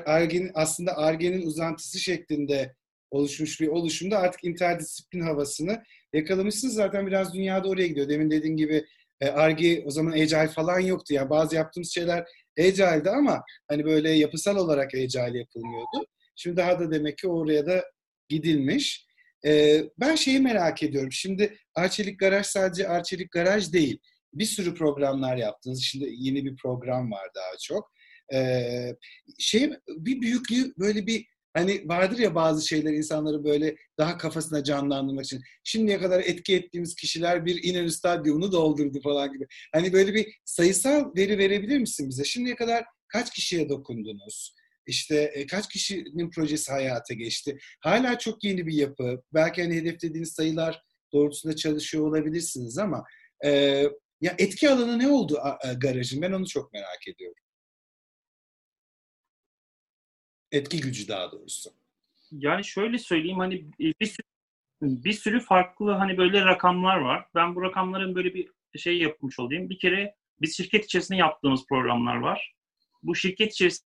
Argen aslında Argen'in uzantısı şeklinde oluşmuş bir oluşumda artık interdisiplin havasını yakalamışsınız. Zaten biraz dünyada oraya gidiyor. Demin dediğin gibi Argi o zaman Agile falan yoktu. Yani bazı yaptığımız şeyler Agile'di ama hani böyle yapısal olarak Agile yapılmıyordu. Şimdi daha da demek ki oraya da gidilmiş. Ee, ben şeyi merak ediyorum. Şimdi Arçelik Garaj sadece Arçelik Garaj değil. Bir sürü programlar yaptınız. Şimdi yeni bir program var daha çok. Ee, şey bir büyüklüğü böyle bir Hani vardır ya bazı şeyler insanları böyle daha kafasına canlandırmak için. Şimdiye kadar etki ettiğimiz kişiler bir İnönü Stadyumunu doldurdu falan gibi. Hani böyle bir sayısal veri verebilir misin bize? Şimdiye kadar kaç kişiye dokundunuz? İşte e, kaç kişinin projesi hayata geçti? Hala çok yeni bir yapı. Belki hani hedeflediğiniz sayılar doğrultusunda çalışıyor olabilirsiniz ama e, ya etki alanı ne oldu garajın? Ben onu çok merak ediyorum. Etki gücü daha doğrusu. Yani şöyle söyleyeyim hani bir sürü, bir sürü farklı hani böyle rakamlar var. Ben bu rakamların böyle bir şey yapmış olayım. Bir kere biz şirket içerisinde yaptığımız programlar var. Bu şirket içerisinde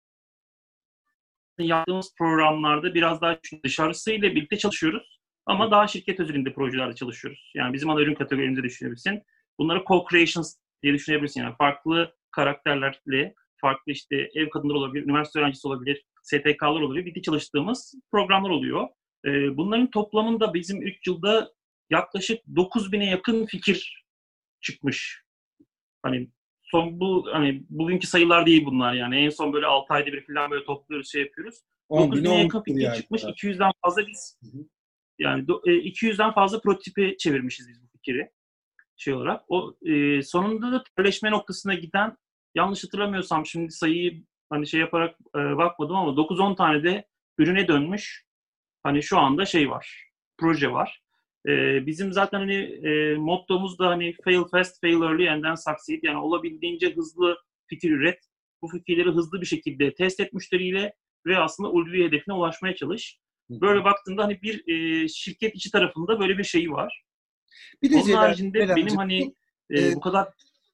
yaptığımız programlarda biraz daha dışarısıyla birlikte çalışıyoruz. Ama daha şirket özelinde projelerde çalışıyoruz. Yani bizim ana ürün kategorimize düşünebilirsin. Bunları co-creations diye düşünebilirsin. Yani farklı karakterlerle, farklı işte ev kadınları olabilir, üniversite öğrencisi olabilir, STK'lar oluyor. Birlikte çalıştığımız programlar oluyor. Ee, bunların toplamında bizim 3 yılda yaklaşık 9000'e yakın fikir çıkmış. Hani son bu hani bugünkü sayılar değil bunlar yani. En son böyle 6 ayda bir falan böyle topluyoruz, şey yapıyoruz. 9000'e yakın fikir yani. çıkmış. 200'den fazla biz yani 200'den e, fazla prototipi çevirmişiz biz bu fikri şey olarak. O e, sonunda da birleşme noktasına giden yanlış hatırlamıyorsam şimdi sayıyı hani şey yaparak e, bakmadım ama 9-10 tane de ürüne dönmüş hani şu anda şey var, proje var. E, bizim zaten hani e, mottomuz da hani fail fast, fail early and then succeed. Yani olabildiğince hızlı fikir üret. Bu fikirleri hızlı bir şekilde test et müşteriyle ve aslında ulvi hedefine ulaşmaya çalış. Böyle baktığında hani bir e, şirket içi tarafında böyle bir şeyi var. Bir de Onun haricinde benim hani e, bu kadar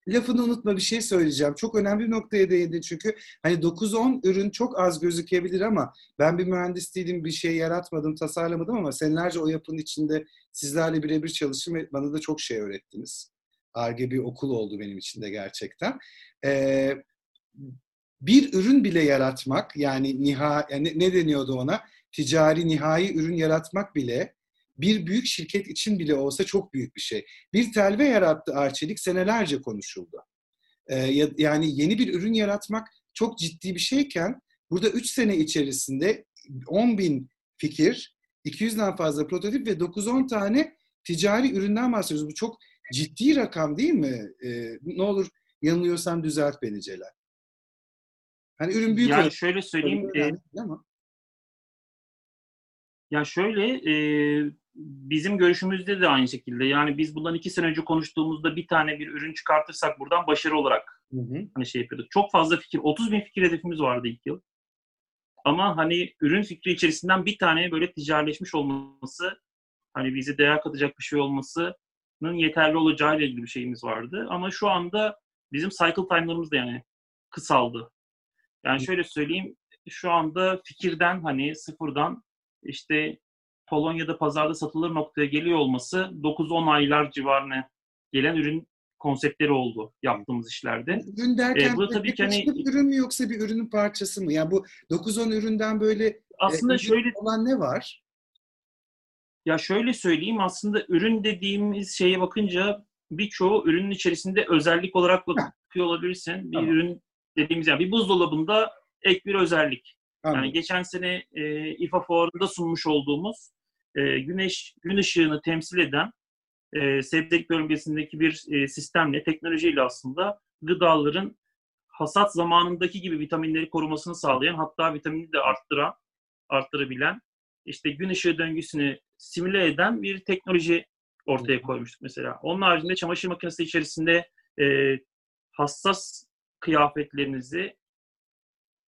lafını unutma bir şey söyleyeceğim. Çok önemli bir noktaya değindin çünkü hani 9-10 ürün çok az gözükebilir ama ben bir mühendis değilim, bir şey yaratmadım, tasarlamadım ama senelerce o yapının içinde sizlerle birebir çalıştım ve bana da çok şey öğrettiniz. ARGE bir okul oldu benim için de gerçekten. Ee, bir ürün bile yaratmak yani niha yani ne deniyordu ona? ticari nihai ürün yaratmak bile bir büyük şirket için bile olsa çok büyük bir şey. Bir telve yarattı Arçelik senelerce konuşuldu. Ee, yani yeni bir ürün yaratmak çok ciddi bir şeyken burada 3 sene içerisinde 10 bin fikir, 200'den fazla prototip ve 9-10 tane ticari üründen bahsediyoruz. Bu çok ciddi rakam değil mi? Ee, ne olur yanılıyorsam düzelt beni Celal. Hani ürün büyük yani şöyle söyleyeyim. E, ama. Ya şöyle e, bizim görüşümüzde de aynı şekilde. Yani biz bundan iki sene önce konuştuğumuzda bir tane bir ürün çıkartırsak buradan başarı olarak hı hı. hani şey yapıyorduk. Çok fazla fikir, 30 bin fikir hedefimiz vardı ilk yıl. Ama hani ürün fikri içerisinden bir tane böyle ticarileşmiş olması, hani bize değer katacak bir şey olmasının yeterli olacağı ile ilgili bir şeyimiz vardı. Ama şu anda bizim cycle time'larımız da yani kısaldı. Yani şöyle söyleyeyim, şu anda fikirden hani sıfırdan işte Polonya'da pazarda satılır noktaya geliyor olması 9-10 aylar civarına gelen ürün konseptleri oldu yaptığımız işlerde. Ürün derken ee, bu tabii ki hani bir ürün mü yoksa bir ürünün parçası mı? Yani bu 9-10 üründen böyle e, aslında e, şöyle olan ne var? Ya şöyle söyleyeyim aslında ürün dediğimiz şeye bakınca birçoğu ürünün içerisinde özellik olarak bakıyor olabilirsin. Bir tamam. ürün dediğimiz yani bir buzdolabında ek bir özellik. Anladım. Yani geçen sene e, İFA fuarında sunmuş olduğumuz e, güneş gün ışığını temsil eden e, sebzelik bölgesindeki bir e, sistemle, teknolojiyle aslında gıdaların hasat zamanındaki gibi vitaminleri korumasını sağlayan, hatta vitamini de arttıran, arttırabilen, işte gün ışığı döngüsünü simüle eden bir teknoloji ortaya koymuştuk mesela. Onun haricinde çamaşır makinesi içerisinde e, hassas kıyafetlerinizi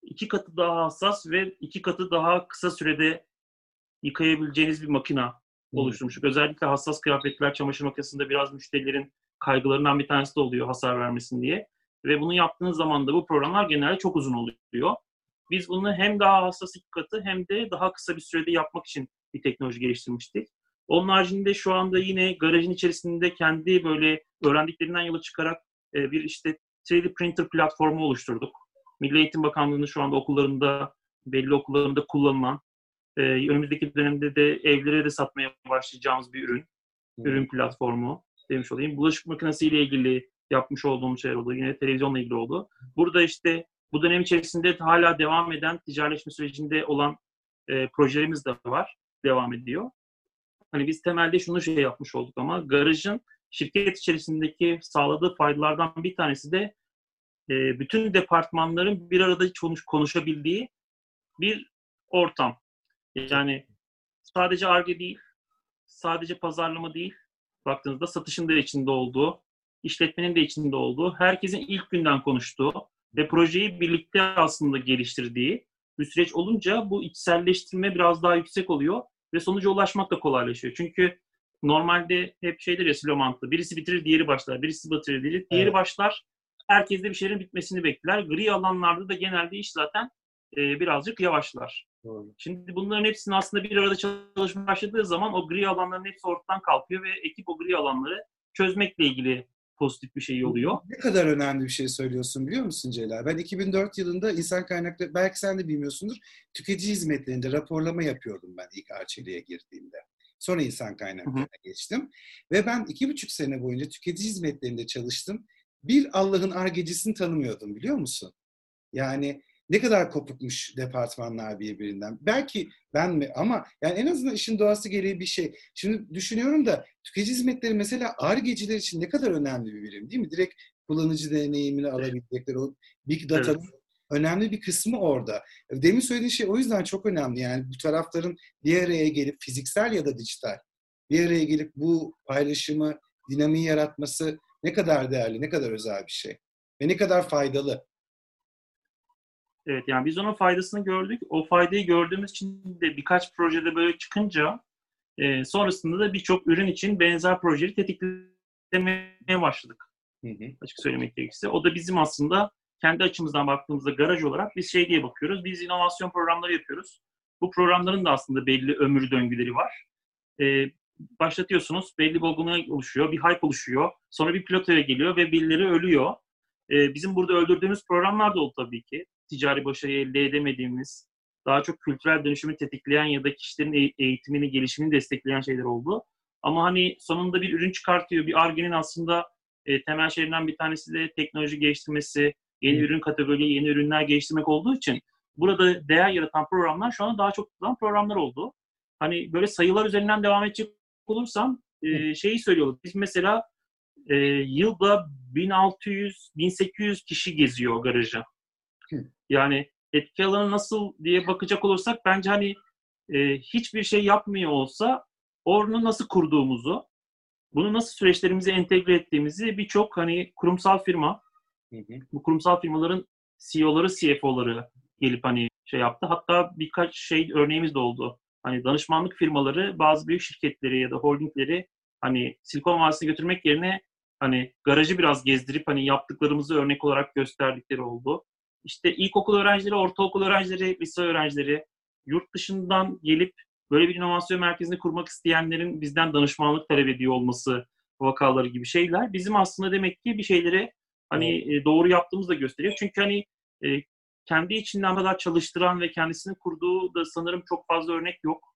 iki katı daha hassas ve iki katı daha kısa sürede yıkayabileceğiniz bir makina oluşturmuştuk. Özellikle hassas kıyafetler çamaşır makinesinde biraz müşterilerin kaygılarından bir tanesi de oluyor hasar vermesin diye. Ve bunu yaptığınız zaman da bu programlar genelde çok uzun oluyor. Biz bunu hem daha hassas iki katı hem de daha kısa bir sürede yapmak için bir teknoloji geliştirmiştik. Onun haricinde şu anda yine garajın içerisinde kendi böyle öğrendiklerinden yola çıkarak e, bir işte 3D printer platformu oluşturduk. Milli Eğitim Bakanlığı'nın şu anda okullarında, belli okullarında kullanılan, e, önümüzdeki dönemde de evlere de satmaya başlayacağımız bir ürün. Hmm. Ürün platformu demiş olayım. Bulaşık makinesiyle ilgili yapmış olduğum şey oldu. Yine televizyonla ilgili oldu. Burada işte bu dönem içerisinde hala devam eden ticaretleşme sürecinde olan e, projelerimiz de var. Devam ediyor. Hani biz temelde şunu şey yapmış olduk ama garajın şirket içerisindeki sağladığı faydalardan bir tanesi de e, bütün departmanların bir arada konuş, konuşabildiği bir ortam. Yani sadece ARGE değil, sadece pazarlama değil, baktığınızda satışın da içinde olduğu, işletmenin de içinde olduğu, herkesin ilk günden konuştuğu ve projeyi birlikte aslında geliştirdiği bir süreç olunca bu içselleştirme biraz daha yüksek oluyor ve sonuca ulaşmak da kolaylaşıyor. Çünkü normalde hep şeydir ya silo mantığı. Birisi bitirir, diğeri başlar. Birisi bitirir, diğeri, diğeri evet. başlar. Herkes de bir şeylerin bitmesini bekler. Gri alanlarda da genelde iş zaten e, birazcık yavaşlar. Doğru. Şimdi bunların hepsinin aslında bir arada çalışmaya başladığı zaman o gri alanların hepsi ortadan kalkıyor ve ekip o gri alanları çözmekle ilgili pozitif bir şey oluyor. Ne kadar önemli bir şey söylüyorsun biliyor musun Celal? Ben 2004 yılında insan kaynakları, belki sen de bilmiyorsundur, tüketici hizmetlerinde raporlama yapıyordum ben ilk Arçelik'e girdiğimde. Sonra insan kaynaklarına hı hı. geçtim. Ve ben iki buçuk sene boyunca tüketici hizmetlerinde çalıştım bir Allah'ın argecisini tanımıyordum biliyor musun? Yani ne kadar kopukmuş departmanlar birbirinden. Belki ben mi ama yani en azından işin doğası gereği bir şey. Şimdi düşünüyorum da tüketici hizmetleri mesela argeciler için ne kadar önemli bir birim değil mi? Direkt kullanıcı deneyimini alabilecekleri o big data'nın evet. önemli bir kısmı orada. Demin söylediğin şey o yüzden çok önemli. Yani bu tarafların bir araya gelip fiziksel ya da dijital bir araya gelip bu paylaşımı, dinamiği yaratması ne kadar değerli, ne kadar özel bir şey ve ne kadar faydalı. Evet yani biz onun faydasını gördük. O faydayı gördüğümüz için de birkaç projede böyle çıkınca e, sonrasında da birçok ürün için benzer projeleri tetiklemeye başladık. Hı hı. Açık söylemek gerekirse. O da bizim aslında kendi açımızdan baktığımızda garaj olarak biz şey diye bakıyoruz. Biz inovasyon programları yapıyoruz. Bu programların da aslında belli ömür döngüleri var. E, başlatıyorsunuz. Belli bir olgunluğa oluşuyor. Bir hype oluşuyor. Sonra bir pilotoya geliyor ve birileri ölüyor. Ee, bizim burada öldürdüğümüz programlar da oldu tabii ki. Ticari başarıyı elde edemediğimiz, daha çok kültürel dönüşümü tetikleyen ya da kişilerin eğitimini, gelişimini destekleyen şeyler oldu. Ama hani sonunda bir ürün çıkartıyor. Bir ARGE'nin aslında e, temel şeylerinden bir tanesi de teknoloji geliştirmesi, yeni ürün kategorileri, yeni ürünler geliştirmek olduğu için burada değer yaratan programlar şu anda daha çok kullanılan programlar oldu. Hani böyle sayılar üzerinden devam edecek olursam e, şeyi söylüyorlar. Biz mesela e, yılda 1600-1800 kişi geziyor garajı. Yani etki alanı nasıl diye bakacak olursak bence hani e, hiçbir şey yapmıyor olsa onu nasıl kurduğumuzu, bunu nasıl süreçlerimize entegre ettiğimizi birçok hani kurumsal firma, hı hı. bu kurumsal firmaların CEO'ları, CFO'ları gelip hani şey yaptı. Hatta birkaç şey örneğimiz de oldu. Hani danışmanlık firmaları bazı büyük şirketleri ya da holdingleri hani Silikon Vadisi'ne götürmek yerine hani garajı biraz gezdirip hani yaptıklarımızı örnek olarak gösterdikleri oldu. İşte ilkokul öğrencileri, ortaokul öğrencileri, lise öğrencileri yurt dışından gelip böyle bir inovasyon merkezini kurmak isteyenlerin bizden danışmanlık talep ediyor olması vakaları gibi şeyler bizim aslında demek ki bir şeyleri hani e, doğru yaptığımızı da gösteriyor. Çünkü hani e, kendi içinden kadar çalıştıran ve kendisini kurduğu da sanırım çok fazla örnek yok.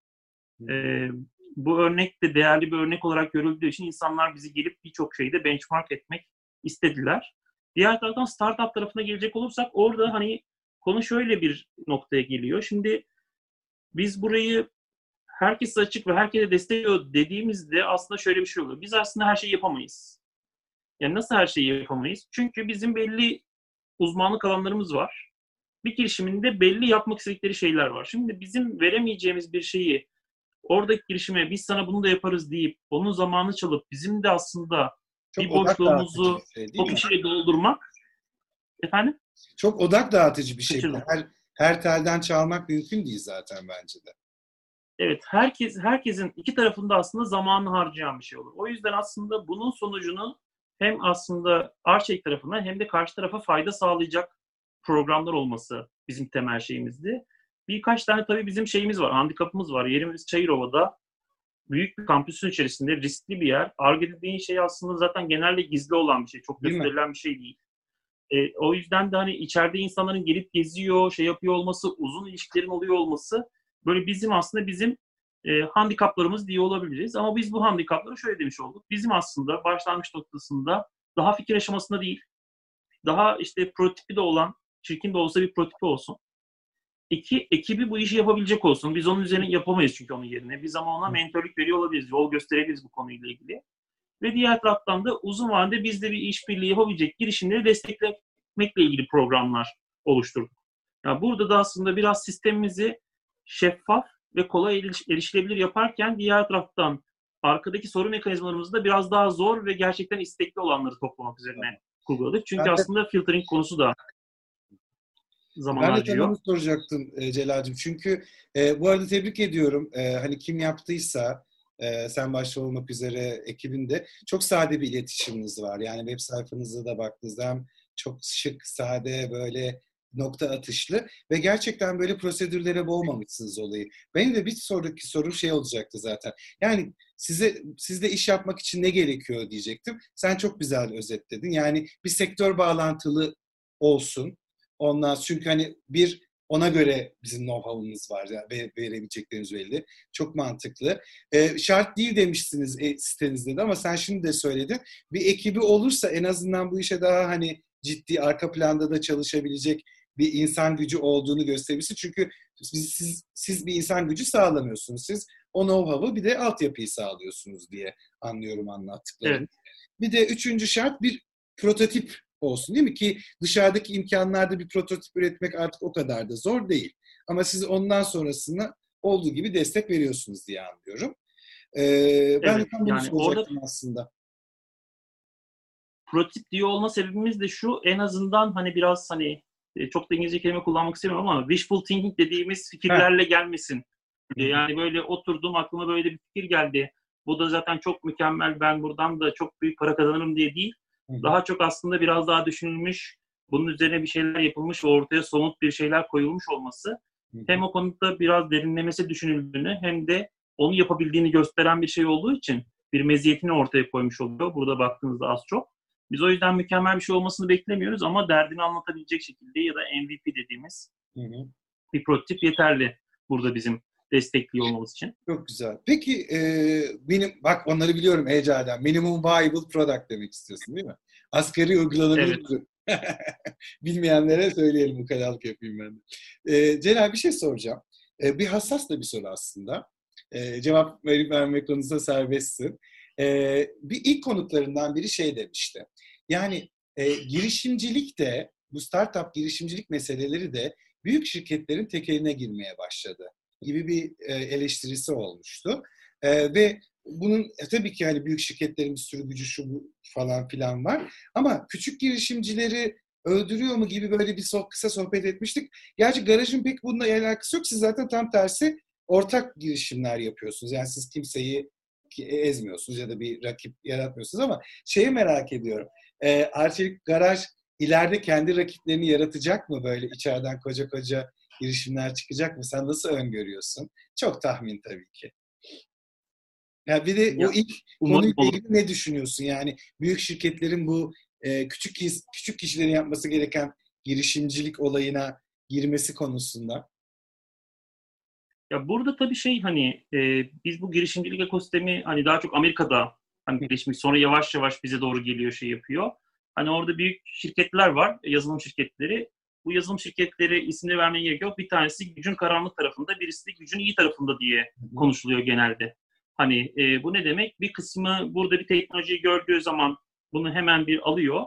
E, bu örnek de değerli bir örnek olarak görüldüğü için insanlar bizi gelip birçok şeyde benchmark etmek istediler. Diğer taraftan startup tarafına gelecek olursak orada hani konu şöyle bir noktaya geliyor. Şimdi biz burayı herkes açık ve herkese destekliyor dediğimizde aslında şöyle bir şey oluyor. Biz aslında her şeyi yapamayız. Yani nasıl her şeyi yapamayız? Çünkü bizim belli uzmanlık alanlarımız var. Bir girişiminde belli yapmak istedikleri şeyler var. Şimdi bizim veremeyeceğimiz bir şeyi oradaki girişime biz sana bunu da yaparız deyip onun zamanı çalıp bizim de aslında Çok bir boşluğumuzu şey, o kişiyle doldurmak efendim? Çok odak dağıtıcı bir şey. Her, her telden çalmak mümkün değil zaten bence de. Evet, herkes herkesin iki tarafında aslında zamanı harcayan bir şey olur. O yüzden aslında bunun sonucunu hem aslında Arçelik tarafına hem de karşı tarafa fayda sağlayacak programlar olması bizim temel şeyimizdi. Birkaç tane tabii bizim şeyimiz var, handikapımız var. Yerimiz Çayırova'da. Büyük bir kampüsün içerisinde riskli bir yer. Arge dediğin şey aslında zaten genelde gizli olan bir şey. Çok gösterilen bir şey değil. E, o yüzden de hani içeride insanların gelip geziyor, şey yapıyor olması, uzun ilişkilerin oluyor olması böyle bizim aslında bizim e, handikaplarımız diye olabiliriz. Ama biz bu handikapları şöyle demiş olduk. Bizim aslında başlangıç noktasında daha fikir aşamasında değil, daha işte prototipi de olan, çirkin de olsa bir prototipi olsun. İki, ekibi bu işi yapabilecek olsun. Biz onun üzerine yapamayız çünkü onun yerine. Biz ama ona mentorluk veriyor olabiliriz, yol gösterebiliriz bu konuyla ilgili. Ve diğer taraftan da uzun vadede bizde bir işbirliği yapabilecek girişimleri desteklemekle ilgili programlar oluşturduk. Yani burada da aslında biraz sistemimizi şeffaf ve kolay eriş, erişilebilir yaparken diğer taraftan arkadaki soru mekanizmalarımızı da biraz daha zor ve gerçekten istekli olanları toplamak üzerine kurguladık. Çünkü ben aslında de, filtering konusu da zaman ben harcıyor. Ben de tam soracaktım e, Celal'cim. Çünkü e, bu arada tebrik ediyorum. E, hani kim yaptıysa e, sen başta olmak üzere ekibinde çok sade bir iletişiminiz var. Yani web sayfanıza da baktığınızda hem çok şık, sade, böyle nokta atışlı ve gerçekten böyle prosedürlere boğmamışsınız olayı. Benim de bir sonraki sorum şey olacaktı zaten. Yani size sizde iş yapmak için ne gerekiyor diyecektim. Sen çok güzel özetledin. Yani bir sektör bağlantılı olsun. Ondan çünkü hani bir ona göre bizim know-how'ımız var yani ve verebilecekleriniz belli. Çok mantıklı. E, şart değil demiştiniz e, sitenizde de ama sen şimdi de söyledin. Bir ekibi olursa en azından bu işe daha hani ciddi arka planda da çalışabilecek bir insan gücü olduğunu gösterisi. Çünkü siz, siz, siz bir insan gücü sağlamıyorsunuz. Siz o know-how'ı bir de altyapıyı sağlıyorsunuz diye anlıyorum anlattıklarını. Evet. Bir de üçüncü şart bir prototip olsun değil mi? Ki dışarıdaki imkanlarda bir prototip üretmek artık o kadar da zor değil. Ama siz ondan sonrasını olduğu gibi destek veriyorsunuz diye anlıyorum. Ee, ben evet, tam bunu yani soracaktım orada... aslında prototip diye olma sebebimiz de şu en azından hani biraz hani e, çok da İngilizce kelime kullanmak istemiyorum ama wishful thinking dediğimiz fikirlerle gelmesin. Yani böyle oturdum aklıma böyle bir fikir geldi. Bu da zaten çok mükemmel ben buradan da çok büyük para kazanırım diye değil. Daha çok aslında biraz daha düşünülmüş, bunun üzerine bir şeyler yapılmış ve ortaya somut bir şeyler koyulmuş olması hem o konuda biraz derinlemesi düşünüldüğünü hem de onu yapabildiğini gösteren bir şey olduğu için bir meziyetini ortaya koymuş oluyor. Burada baktığınızda az çok. Biz o yüzden mükemmel bir şey olmasını beklemiyoruz ama derdini anlatabilecek şekilde ya da MVP dediğimiz hı hı. bir prototip yeterli burada bizim destekliyor olmamız için. Çok güzel. Peki e, benim bak onları biliyorum Ece'den. Minimum viable product demek istiyorsun değil mi? Asgari uygulanabilir evet. Bilmeyenlere söyleyelim bu kadarlık yapayım ben de. E, Celal bir şey soracağım. E, bir hassas da bir soru aslında. E, cevap verip vermek konusunda serbestsin. E, bir ilk konuklarından biri şey demişti. Yani e, girişimcilik de bu startup girişimcilik meseleleri de büyük şirketlerin tekeline girmeye başladı gibi bir e, eleştirisi olmuştu. E, ve bunun e, tabii ki hani büyük şirketlerin bir sürü gücü şu bu falan filan var. Ama küçük girişimcileri öldürüyor mu gibi böyle bir so kısa sohbet etmiştik. Gerçi garajın pek bununla alakası yok. Siz zaten tam tersi ortak girişimler yapıyorsunuz. Yani siz kimseyi ezmiyorsunuz ya da bir rakip yaratmıyorsunuz ama şeyi merak ediyorum. E, Arçelik Garaj ileride kendi rakiplerini yaratacak mı böyle içeriden koca koca girişimler çıkacak mı? Sen nasıl öngörüyorsun? Çok tahmin tabii ki. Ya bir de ya, o ilk konuyla ilgili ne düşünüyorsun? Yani büyük şirketlerin bu e, küçük küçük kişilerin yapması gereken girişimcilik olayına girmesi konusunda. Ya burada tabii şey hani e, biz bu girişimcilik ekosistemi hani daha çok Amerika'da hani gelişmiş sonra yavaş yavaş bize doğru geliyor şey yapıyor. Hani orada büyük şirketler var, yazılım şirketleri. Bu yazılım şirketleri isimleri vermeye gerek yok. Bir tanesi gücün karanlık tarafında, birisi de gücün iyi tarafında diye konuşuluyor genelde. Hani e, bu ne demek? Bir kısmı burada bir teknolojiyi gördüğü zaman bunu hemen bir alıyor.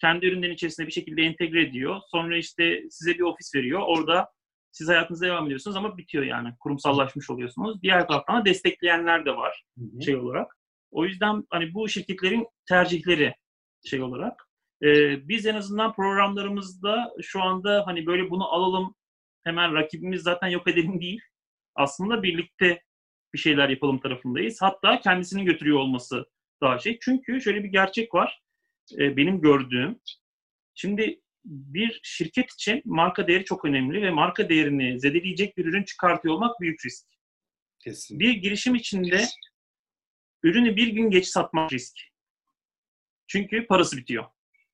Kendi ürünlerin içerisinde bir şekilde entegre ediyor. Sonra işte size bir ofis veriyor. Orada siz hayatınıza devam ediyorsunuz ama bitiyor yani. Kurumsallaşmış oluyorsunuz. Diğer taraftan da destekleyenler de var hı hı. şey olarak. O yüzden hani bu şirketlerin tercihleri şey olarak. Ee, biz en azından programlarımızda şu anda hani böyle bunu alalım hemen rakibimiz zaten yok edelim değil. Aslında birlikte bir şeyler yapalım tarafındayız. Hatta kendisinin götürüyor olması daha şey. Çünkü şöyle bir gerçek var. E, benim gördüğüm. Şimdi bir şirket için marka değeri çok önemli ve marka değerini zedeleyecek bir ürün çıkartıyor olmak büyük risk. Kesinlikle. Bir girişim içinde ürünü bir gün geç satmak risk. Çünkü parası bitiyor.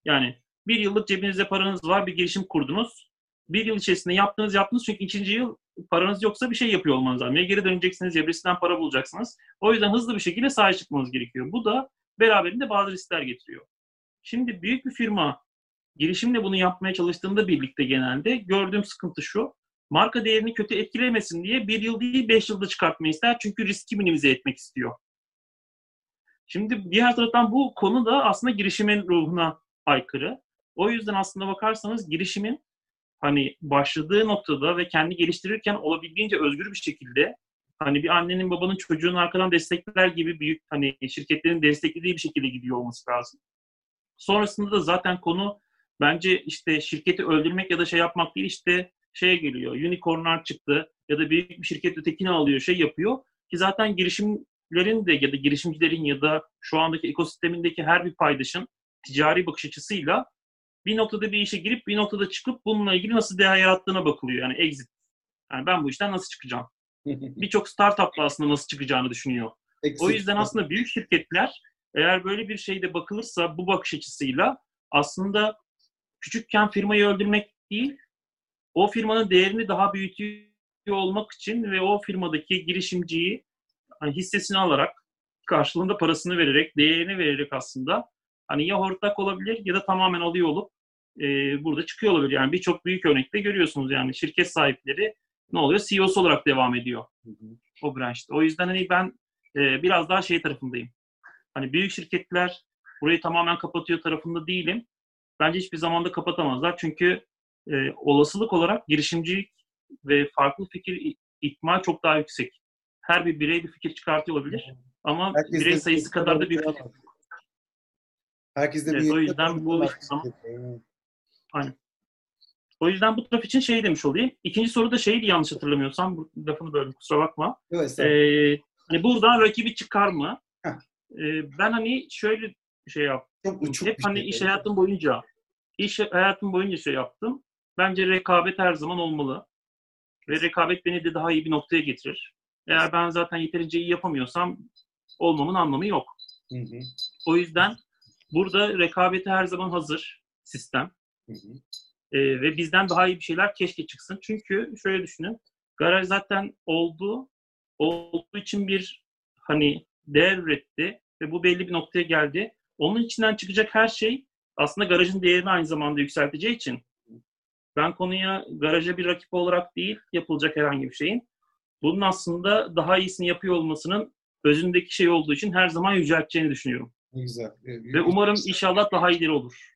Yani bir yıllık cebinizde paranız var, bir girişim kurdunuz. Bir yıl içerisinde yaptınız yaptınız çünkü ikinci yıl paranız yoksa bir şey yapıyor olmanız lazım. Ya geri döneceksiniz ya birisinden para bulacaksınız. O yüzden hızlı bir şekilde sahip çıkmanız gerekiyor. Bu da beraberinde bazı riskler getiriyor. Şimdi büyük bir firma girişimle bunu yapmaya çalıştığında birlikte genelde gördüğüm sıkıntı şu. Marka değerini kötü etkilemesin diye bir yıl değil beş yılda çıkartmayı ister. Çünkü riski minimize etmek istiyor. Şimdi diğer taraftan bu konu da aslında girişimin ruhuna aykırı. O yüzden aslında bakarsanız girişimin hani başladığı noktada ve kendi geliştirirken olabildiğince özgür bir şekilde hani bir annenin babanın çocuğunu arkadan destekler gibi büyük hani şirketlerin desteklediği bir şekilde gidiyor olması lazım. Sonrasında da zaten konu bence işte şirketi öldürmek ya da şey yapmak değil işte şeye geliyor. Unicornlar çıktı ya da büyük bir şirket ötekini alıyor şey yapıyor ki zaten girişimlerin de ya da girişimcilerin ya da şu andaki ekosistemindeki her bir paydaşın ticari bakış açısıyla bir noktada bir işe girip bir noktada çıkıp bununla ilgili nasıl değer yarattığına bakılıyor. Yani exit. Yani ben bu işten nasıl çıkacağım? Birçok startup da aslında nasıl çıkacağını düşünüyor. Exit. O yüzden aslında büyük şirketler eğer böyle bir şeyde bakılırsa bu bakış açısıyla aslında küçükken firmayı öldürmek değil, o firmanın değerini daha büyütüyor olmak için ve o firmadaki girişimciyi hani hissesini alarak karşılığında parasını vererek, değerini vererek aslında hani ya ortak olabilir ya da tamamen alıyor olup e, burada çıkıyor olabilir. Yani birçok büyük örnekte görüyorsunuz yani şirket sahipleri ne oluyor? CEO'su olarak devam ediyor o branşta. O yüzden hani ben e, biraz daha şey tarafındayım. Hani büyük şirketler burayı tamamen kapatıyor tarafında değilim. Bence hiçbir zamanda kapatamazlar. Çünkü e, olasılık olarak girişimcilik ve farklı fikir ihtimal çok daha yüksek. Her bir birey bir fikir çıkartıyor olabilir. Ama Herkes birey sayısı kadar da bir fikir Herkes de evet, bir o yüzden bu zaman Aynen. O yüzden bu taraf için şey demiş olayım. İkinci soru da şeydi yanlış hatırlamıyorsam. Bu lafını böldüm kusura bakma. Evet, ee, hani buradan rakibi çıkar mı? Ee, ben hani şöyle şey yaptım. Çok Hep hani şey iş hayatım boyunca iş hayatım boyunca şey yaptım. Bence rekabet her zaman olmalı. Ve rekabet beni de daha iyi bir noktaya getirir. Eğer ben zaten yeterince iyi yapamıyorsam olmamın anlamı yok. Hı hı. O yüzden Burada rekabeti her zaman hazır sistem. Hı hı. E, ve bizden daha iyi bir şeyler keşke çıksın. Çünkü şöyle düşünün. Garaj zaten oldu. Olduğu için bir hani değer üretti ve bu belli bir noktaya geldi. Onun içinden çıkacak her şey aslında garajın değerini aynı zamanda yükselteceği için ben konuya garaja bir rakip olarak değil yapılacak herhangi bir şeyin bunun aslında daha iyisini yapıyor olmasının özündeki şey olduğu için her zaman yücelteceğini düşünüyorum. Ne güzel. Ve umarım inşallah daha iyileri olur.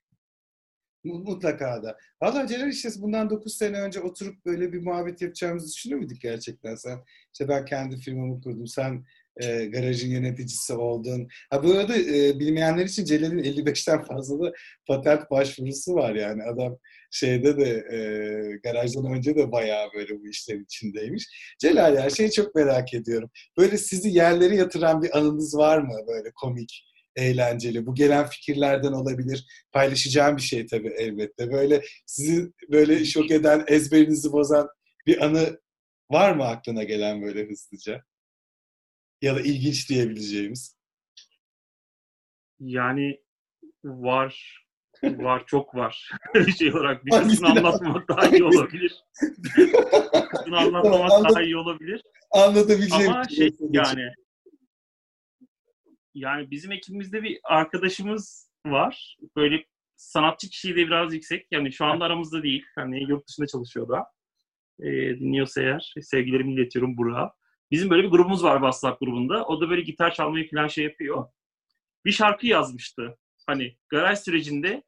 Mutlaka da. Valla Celal işte bundan 9 sene önce oturup böyle bir muhabbet yapacağımızı düşünüyor muyduk gerçekten sen? İşte ben kendi firmamı kurdum, sen e, garajın yöneticisi oldun. Ha bu arada e, bilmeyenler için Celal'in 55'ten fazla da patent başvurusu var yani. Adam şeyde de e, garajdan önce de bayağı böyle bu işlerin içindeymiş. Celal ya şeyi çok merak ediyorum. Böyle sizi yerlere yatıran bir anınız var mı böyle komik? Eğlenceli. Bu gelen fikirlerden olabilir. Paylaşacağım bir şey tabii elbette. Böyle sizi böyle şok eden, ezberinizi bozan bir anı var mı aklına gelen böyle hızlıca? Ya da ilginç diyebileceğimiz. Yani var. Var, çok var. şey olarak bir kısmını anlatmamak daha iyi olabilir. kısmını anlatmamak daha iyi olabilir. Anlatabileceğim. Ama şey yani yani bizim ekibimizde bir arkadaşımız var. Böyle sanatçı kişiliği de biraz yüksek. Yani şu anda aramızda değil. Hani yurt dışında çalışıyor da. E, dinliyorsa eğer sevgilerimi iletiyorum Burak'a. Bizim böyle bir grubumuz var WhatsApp grubunda. O da böyle gitar çalmayı falan şey yapıyor. Bir şarkı yazmıştı. Hani garaj sürecinde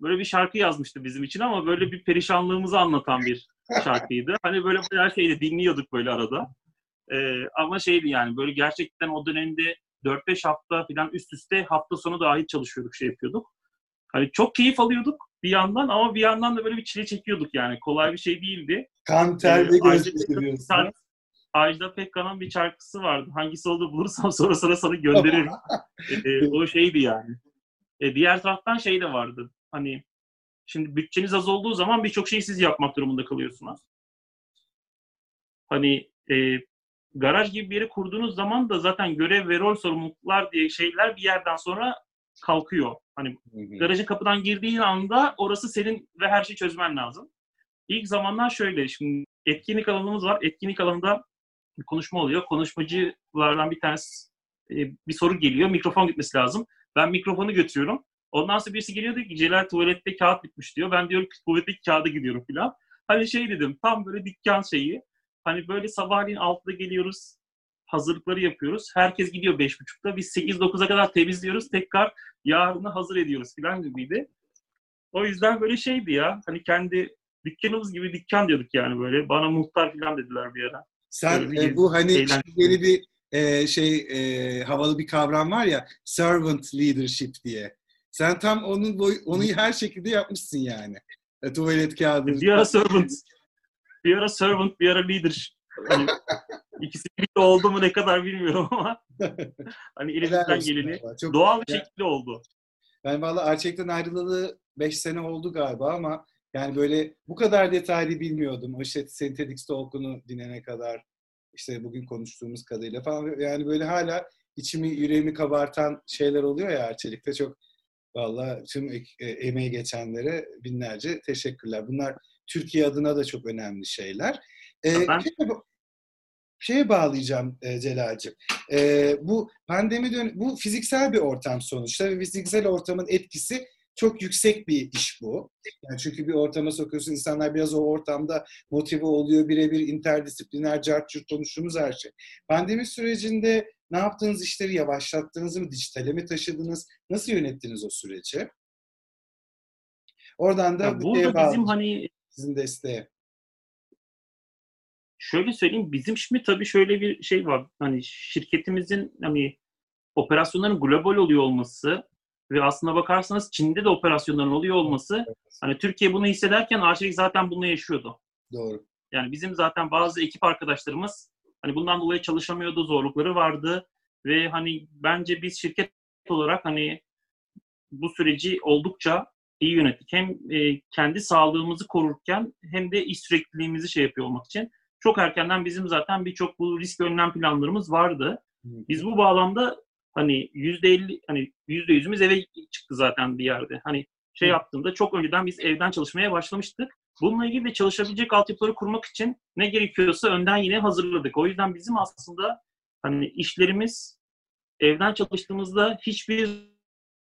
böyle bir şarkı yazmıştı bizim için ama böyle bir perişanlığımızı anlatan bir şarkıydı. Hani böyle her şeyi dinliyorduk böyle arada. Ee, ama şeydi yani böyle gerçekten o dönemde 4-5 hafta falan üst üste hafta sonu dahil çalışıyorduk, şey yapıyorduk. Hani çok keyif alıyorduk bir yandan ama bir yandan da böyle bir çile çekiyorduk yani. Kolay bir şey değildi. Kan ter ve göz. Pekkan- Ajda Pekkan'ın bir şarkısı vardı. Hangisi olduğunu bulursam sonra sana sana gönderirim. Ee, o şeydi yani. Ee, diğer taraftan şey de vardı. Hani şimdi bütçeniz az olduğu zaman birçok şeyi siz yapmak durumunda kalıyorsunuz. Hani e, garaj gibi bir yeri kurduğunuz zaman da zaten görev ve rol sorumluluklar diye şeyler bir yerden sonra kalkıyor. Hani garajın kapıdan girdiğin anda orası senin ve her şeyi çözmen lazım. İlk zamanlar şöyle, şimdi etkinlik alanımız var. Etkinlik alanında bir konuşma oluyor. Konuşmacılardan bir tanesi e, bir soru geliyor. Mikrofon gitmesi lazım. Ben mikrofonu götürüyorum. Ondan sonra birisi geliyor diyor ki Celal tuvalette kağıt bitmiş diyor. Ben diyorum ki tuvaletteki kağıda gidiyorum falan. Hani şey dedim tam böyle dükkan şeyi. Hani böyle sabahleyin 6'da geliyoruz. Hazırlıkları yapıyoruz. Herkes gidiyor 5.30'da. Biz 8-9'a kadar temizliyoruz. Tekrar yarını hazır ediyoruz falan gibiydi. O yüzden böyle şeydi ya. Hani kendi dükkanımız gibi dükkan diyorduk yani böyle. Bana muhtar falan dediler bir ara. Sen e, bu hani yeni bir e, şey e, havalı bir kavram var ya servant leadership diye. Sen tam onun boy, onu her şekilde yapmışsın yani. E, tuvalet kağıdı. Ara servant. Bir ara servant, bir ara leader. Hani ikisi birlikte oldu mu ne kadar bilmiyorum ama hani elimizden geleni. Çok doğal bir şekilde oldu. Ben valla Arçelik'ten ayrılalı 5 sene oldu galiba ama yani böyle bu kadar detaylı bilmiyordum. O işte Synthetic Talk'unu dinlene kadar işte bugün konuştuğumuz kadarıyla falan yani böyle hala içimi yüreğimi kabartan şeyler oluyor ya Arçelik'te çok valla tüm e, emeği geçenlere binlerce teşekkürler. Bunlar Türkiye adına da çok önemli şeyler. Ee, Ben- şeye, şeye bağlayacağım e, Celal'cim. Ee, bu pandemi dön bu fiziksel bir ortam sonuçta ve fiziksel ortamın etkisi çok yüksek bir iş bu. Yani çünkü bir ortama sokuyorsun insanlar biraz o ortamda motive oluyor birebir interdisipliner cart curt konuştuğumuz her şey. Pandemi sürecinde ne yaptığınız işleri yavaşlattınız mı? Dijitale mi taşıdınız? Nasıl yönettiniz o süreci? Oradan da Ya bu burada bizim hani sizin desteğe. şöyle söyleyeyim bizim şimdi tabii şöyle bir şey var. Hani şirketimizin hani operasyonların global oluyor olması ve aslına bakarsanız Çin'de de operasyonların oluyor olması hani Türkiye bunu hissederken Arçelik zaten bunu yaşıyordu. Doğru. Yani bizim zaten bazı ekip arkadaşlarımız hani bundan dolayı çalışamıyordu, zorlukları vardı ve hani bence biz şirket olarak hani bu süreci oldukça iyi yönettik. Hem e, kendi sağlığımızı korurken hem de iş sürekliliğimizi şey yapıyor olmak için. Çok erkenden bizim zaten birçok bu risk önlem planlarımız vardı. Biz bu bağlamda hani yüzde elli hani yüzde yüzümüz eve çıktı zaten bir yerde. Hani şey yaptığında çok önceden biz evden çalışmaya başlamıştık. Bununla ilgili de çalışabilecek altyapıları kurmak için ne gerekiyorsa önden yine hazırladık. O yüzden bizim aslında hani işlerimiz evden çalıştığımızda hiçbir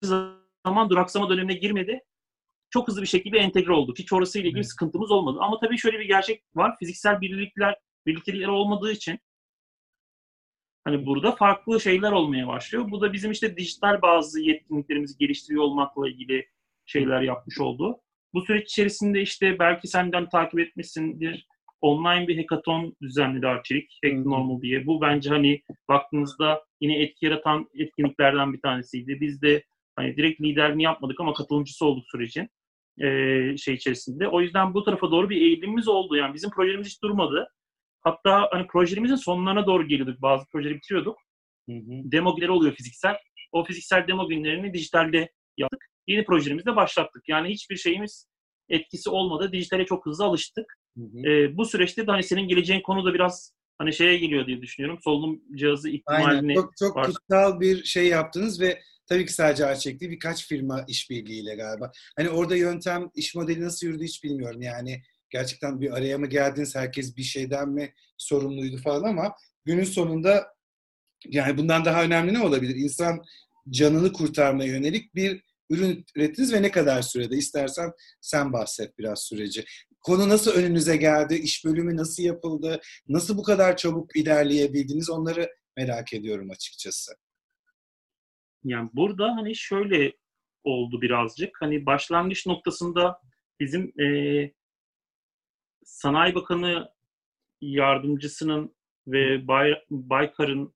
zaman duraksama dönemine girmedi. Çok hızlı bir şekilde entegre olduk. Hiç orasıyla ilgili sıkıntımız olmadı. Ama tabii şöyle bir gerçek var. Fiziksel birlikler, birliktelikler olmadığı için hani burada farklı şeyler olmaya başlıyor. Bu da bizim işte dijital bazı yetkinliklerimizi geliştiriyor olmakla ilgili şeyler yapmış oldu. Bu süreç içerisinde işte belki senden takip etmişsindir. Online bir hackathon düzenledi Arçelik. Hack Normal diye. Bu bence hani baktığınızda yine etki yaratan etkinliklerden bir tanesiydi. Biz de hani direkt liderliğini yapmadık ama katılımcısı olduk sürecin ee, şey içerisinde. O yüzden bu tarafa doğru bir eğilimimiz oldu. Yani bizim projemiz hiç durmadı. Hatta hani projelerimizin sonlarına doğru geliyorduk. Bazı projeleri bitiriyorduk. Hı hı. Demo günleri oluyor fiziksel. O fiziksel demo günlerini dijitalde yaptık. Yeni projelerimizde başlattık. Yani hiçbir şeyimiz etkisi olmadı. Dijitale çok hızlı alıştık. Hı hı. E, bu süreçte de hani senin geleceğin konu da biraz hani şeye geliyor diye düşünüyorum. Solunum cihazı ihtimalini Aynen. Çok, çok var. kutsal bir şey yaptınız ve tabii ki sadece Arçelik birkaç firma işbirliğiyle galiba. Hani orada yöntem, iş modeli nasıl yürüdü hiç bilmiyorum. Yani gerçekten bir araya mı geldiniz, herkes bir şeyden mi sorumluydu falan ama günün sonunda yani bundan daha önemli ne olabilir? İnsan canını kurtarmaya yönelik bir ürün ürettiniz ve ne kadar sürede? İstersen sen bahset biraz süreci. Konu nasıl önünüze geldi? İş bölümü nasıl yapıldı? Nasıl bu kadar çabuk ilerleyebildiniz? Onları merak ediyorum açıkçası. Yani burada hani şöyle oldu birazcık. Hani başlangıç noktasında bizim e, Sanayi Bakanı yardımcısının ve Bay, Baykar'ın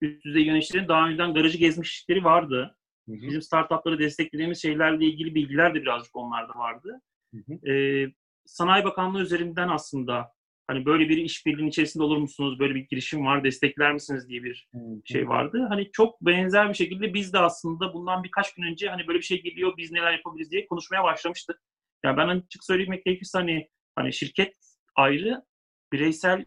üst düzey yöneticilerin daha önceden garajı gezmişlikleri vardı. Hı hı. Bizim startupları desteklediğimiz şeylerle ilgili bilgiler de birazcık onlarda vardı. Hı hı. Ee, Sanayi Bakanlığı üzerinden aslında hani böyle bir işbirliğinin içerisinde olur musunuz? Böyle bir girişim var, destekler misiniz diye bir hı. şey vardı. Hani çok benzer bir şekilde biz de aslında bundan birkaç gün önce hani böyle bir şey geliyor, biz neler yapabiliriz diye konuşmaya başlamıştık. Yani ben açık söylemek gerekirse hani hani şirket ayrı, bireysel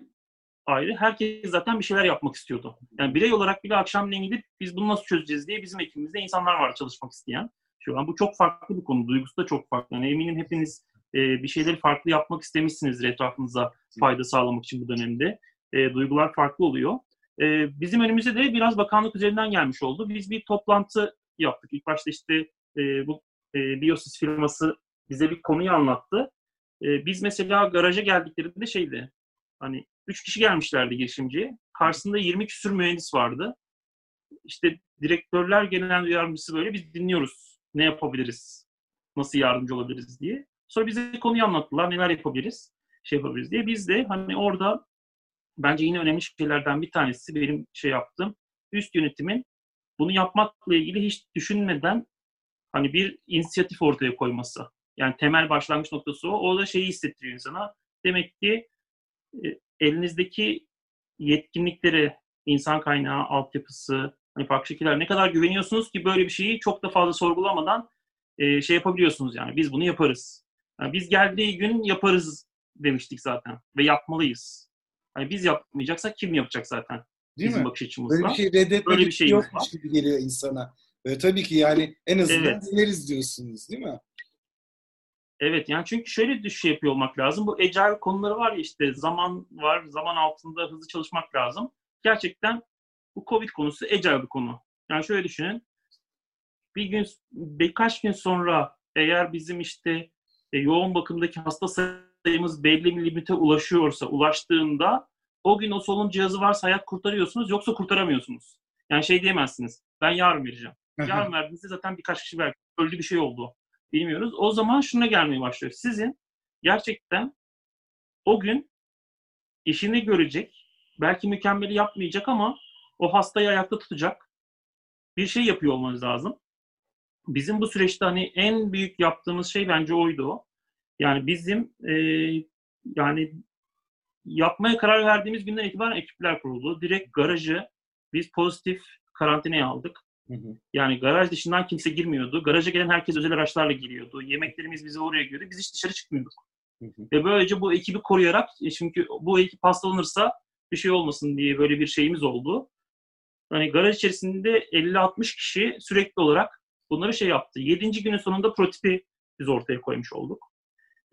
ayrı. Herkes zaten bir şeyler yapmak istiyordu. Yani birey olarak bile akşamleyin gidip biz bunu nasıl çözeceğiz diye bizim ekibimizde insanlar var çalışmak isteyen. Şu an bu çok farklı bir konu. Duygusu da çok farklı. Yani eminim hepiniz e, bir şeyleri farklı yapmak istemişsinizdir etrafınıza fayda sağlamak için bu dönemde. E, duygular farklı oluyor. E, bizim önümüze de biraz bakanlık üzerinden gelmiş oldu. Biz bir toplantı yaptık. İlk başta işte e, bu e, Biosis firması bize bir konuyu anlattı. E, biz mesela garaja geldiklerinde şeydi, hani üç kişi gelmişlerdi girişimciye. Karşısında 20 küsür mühendis vardı. İşte direktörler genel yardımcısı böyle biz dinliyoruz. Ne yapabiliriz? Nasıl yardımcı olabiliriz diye. Sonra bize konuyu anlattılar. Neler yapabiliriz? Şey yapabiliriz diye. Biz de hani orada bence yine önemli şeylerden bir tanesi benim şey yaptım. Üst yönetimin bunu yapmakla ilgili hiç düşünmeden hani bir inisiyatif ortaya koyması. Yani temel başlangıç noktası o. O da şeyi hissettiriyor insana. Demek ki e, elinizdeki yetkinliklere, insan kaynağı, altyapısı, hani farklı şekiller ne kadar güveniyorsunuz ki böyle bir şeyi çok da fazla sorgulamadan e, şey yapabiliyorsunuz yani. Biz bunu yaparız. Yani biz geldiği gün yaparız demiştik zaten ve yapmalıyız. Yani biz yapmayacaksak kim yapacak zaten? Değil Bizim mi? bakış açımızla. Böyle bir şey reddetmek Böyle bir şey yokmuş gibi geliyor insana. Ve tabii ki yani en azından evet. deneriz diyorsunuz değil mi? Evet yani çünkü şöyle bir şey yapıyor olmak lazım. Bu agile konuları var ya işte zaman var, zaman altında hızlı çalışmak lazım. Gerçekten bu Covid konusu agile bir konu. Yani şöyle düşünün. Bir gün, birkaç gün sonra eğer bizim işte e, yoğun bakımdaki hasta sayımız belli bir limite ulaşıyorsa, ulaştığında o gün o solunum cihazı varsa hayat kurtarıyorsunuz yoksa kurtaramıyorsunuz. Yani şey diyemezsiniz. Ben yarın vereceğim. Yarın verdiğinizde zaten birkaç kişi belki öldü bir şey oldu bilmiyoruz. O zaman şuna gelmeye başlıyor. Sizin gerçekten o gün işini görecek, belki mükemmeli yapmayacak ama o hastayı ayakta tutacak bir şey yapıyor olmanız lazım. Bizim bu süreçte hani en büyük yaptığımız şey bence oydu. Yani bizim e, yani yapmaya karar verdiğimiz günden itibaren ekipler kuruldu. Direkt garajı biz pozitif karantinaya aldık. Yani garaj dışından kimse girmiyordu. Garaja gelen herkes özel araçlarla giriyordu. Yemeklerimiz bizi oraya giriyordu. Biz hiç dışarı çıkmıyorduk. Ve böylece bu ekibi koruyarak e, çünkü bu ekip hastalanırsa bir şey olmasın diye böyle bir şeyimiz oldu. Hani garaj içerisinde 50-60 kişi sürekli olarak bunları şey yaptı. 7. günün sonunda prototipi biz ortaya koymuş olduk.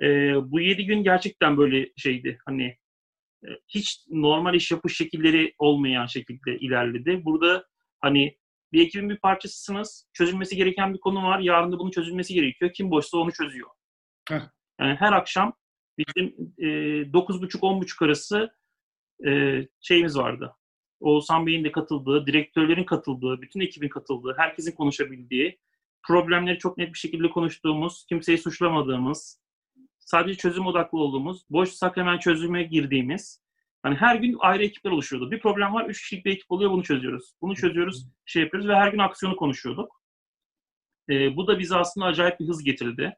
E, bu 7 gün gerçekten böyle şeydi. Hani e, hiç normal iş yapış şekilleri olmayan şekilde ilerledi. Burada hani bir ekibin bir parçasısınız. Çözülmesi gereken bir konu var. Yarın da bunun çözülmesi gerekiyor. Kim boşsa onu çözüyor. Heh. Yani her akşam bizim e, 9.30-10.30 arası e, şeyimiz vardı. Oğuzhan Bey'in de katıldığı, direktörlerin katıldığı, bütün ekibin katıldığı, herkesin konuşabildiği, problemleri çok net bir şekilde konuştuğumuz, kimseyi suçlamadığımız, sadece çözüm odaklı olduğumuz, boşsak hemen çözüme girdiğimiz, hani her gün ayrı ekipler oluşuyordu. Bir problem var, üç kişilik bir ekip oluyor, bunu çözüyoruz. Bunu çözüyoruz, şey yapıyoruz ve her gün aksiyonu konuşuyorduk. E, bu da bize aslında acayip bir hız getirdi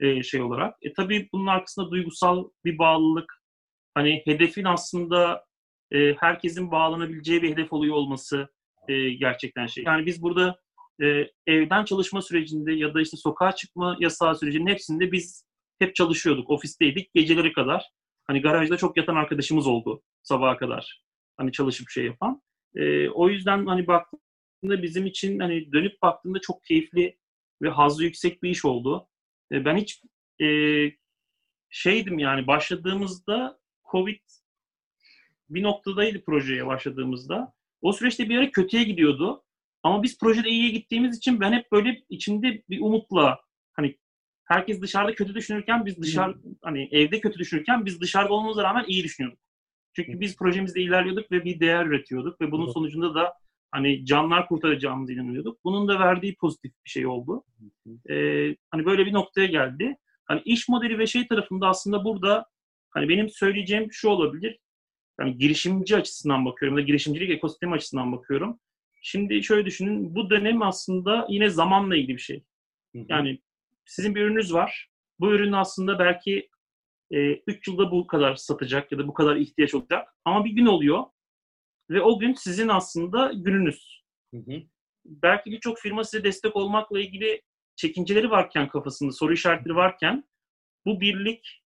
e, şey olarak. E, tabii bunun arkasında duygusal bir bağlılık, hani hedefin aslında e, herkesin bağlanabileceği bir hedef oluyor olması e, gerçekten şey. Yani biz burada e, evden çalışma sürecinde ya da işte sokağa çıkma yasağı sürecinin hepsinde biz hep çalışıyorduk, ofisteydik geceleri kadar. Hani garajda çok yatan arkadaşımız oldu sabaha kadar. Hani çalışıp şey yapan. E, o yüzden hani baktığında bizim için hani dönüp baktığında çok keyifli ve hazzı yüksek bir iş oldu. E, ben hiç e, şeydim yani başladığımızda Covid bir noktadaydı projeye başladığımızda. O süreçte bir ara kötüye gidiyordu. Ama biz projede iyiye gittiğimiz için ben hep böyle içinde bir umutla hani herkes dışarıda kötü düşünürken biz dışarı hani evde kötü düşünürken biz dışarıda olmamıza rağmen iyi düşünüyorduk. Çünkü biz projemizde ilerliyorduk ve bir değer üretiyorduk ve bunun sonucunda da hani canlar kurtaracağımızı inanıyorduk. Bunun da verdiği pozitif bir şey oldu. Ee, hani böyle bir noktaya geldi. Hani iş modeli ve şey tarafında aslında burada hani benim söyleyeceğim şu olabilir. Yani girişimci açısından bakıyorum da girişimcilik ekosistemi açısından bakıyorum. Şimdi şöyle düşünün, bu dönem aslında yine zamanla ilgili bir şey. Yani sizin bir ürününüz var. Bu ürün aslında belki 3 e, yılda bu kadar satacak ya da bu kadar ihtiyaç olacak. Ama bir gün oluyor ve o gün sizin aslında gününüz. Hı hı. Belki birçok firma size destek olmakla ilgili çekinceleri varken kafasında, soru işaretleri varken bu birlik,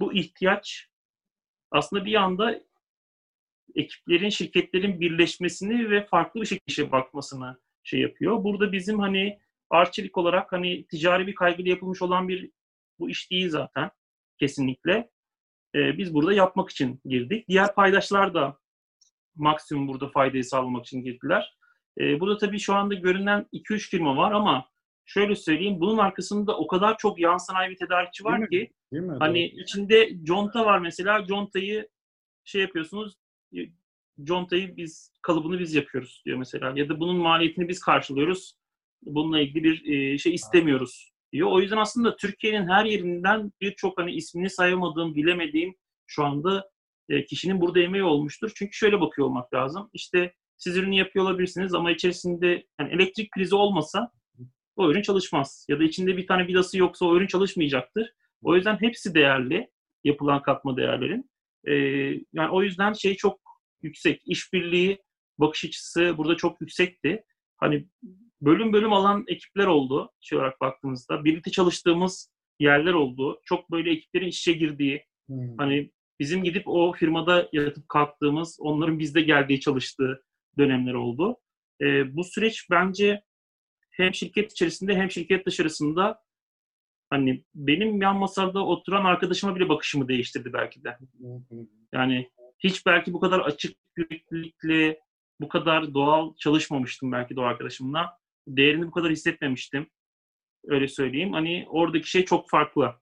bu ihtiyaç aslında bir anda ekiplerin, şirketlerin birleşmesini ve farklı bir şekilde işe bakmasını şey yapıyor. Burada bizim hani Arçelik olarak hani ticari bir kaygıyla yapılmış olan bir bu iş değil zaten kesinlikle. Ee, biz burada yapmak için girdik. Diğer paydaşlar da maksimum burada faydayı sağlamak için girdiler. Ee, burada tabii şu anda görünen 2-3 firma var ama şöyle söyleyeyim bunun arkasında o kadar çok yan sanayi bir tedarikçi var Değil ki mi? Değil mi? hani Doğru. içinde conta var mesela contayı şey yapıyorsunuz contayı biz kalıbını biz yapıyoruz diyor mesela ya da bunun maliyetini biz karşılıyoruz. Bununla ilgili bir e, şey istemiyoruz diyor. O yüzden aslında Türkiye'nin her yerinden birçok hani ismini sayamadığım, bilemediğim şu anda e, kişinin burada emeği olmuştur. Çünkü şöyle bakıyor olmak lazım. İşte siz ürünü yapıyor olabilirsiniz ama içerisinde yani elektrik krizi olmasa o ürün çalışmaz. Ya da içinde bir tane vidası yoksa o ürün çalışmayacaktır. O yüzden hepsi değerli yapılan katma değerlerin. E, yani o yüzden şey çok yüksek. İşbirliği bakış açısı burada çok yüksekti. Hani bölüm bölüm alan ekipler oldu şey olarak baktığımızda. Birlikte çalıştığımız yerler oldu. Çok böyle ekiplerin işe girdiği, hmm. hani bizim gidip o firmada yatıp kalktığımız, onların bizde geldiği çalıştığı dönemler oldu. E, bu süreç bence hem şirket içerisinde hem şirket dışarısında hani benim yan masada oturan arkadaşıma bile bakışımı değiştirdi belki de. Yani hiç belki bu kadar açık yüreklilikle, bu kadar doğal çalışmamıştım belki de o arkadaşımla. Değerini bu kadar hissetmemiştim. Öyle söyleyeyim. Hani oradaki şey çok farklı.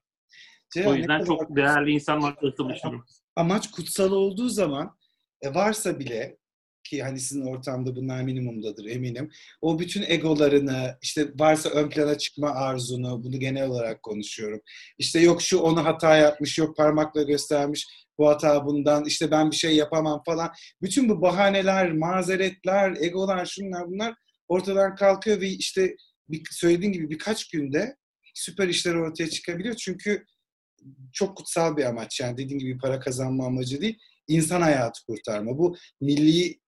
Şey, o yüzden çok değerli insanlar arasında buluşuyorum. Amaç kutsal olduğu zaman e, varsa bile ki hani sizin ortamda bunlar minimumdadır eminim. O bütün egolarını, işte varsa ön plana çıkma arzunu, bunu genel olarak konuşuyorum. İşte yok şu onu hata yapmış, yok parmakla göstermiş, bu hata bundan, işte ben bir şey yapamam falan. Bütün bu bahaneler, mazeretler, egolar, şunlar bunlar ortadan kalkıyor ve işte bir, söylediğin gibi birkaç günde süper işler ortaya çıkabiliyor. Çünkü çok kutsal bir amaç. Yani dediğim gibi para kazanma amacı değil insan hayatı kurtarma. Bu milli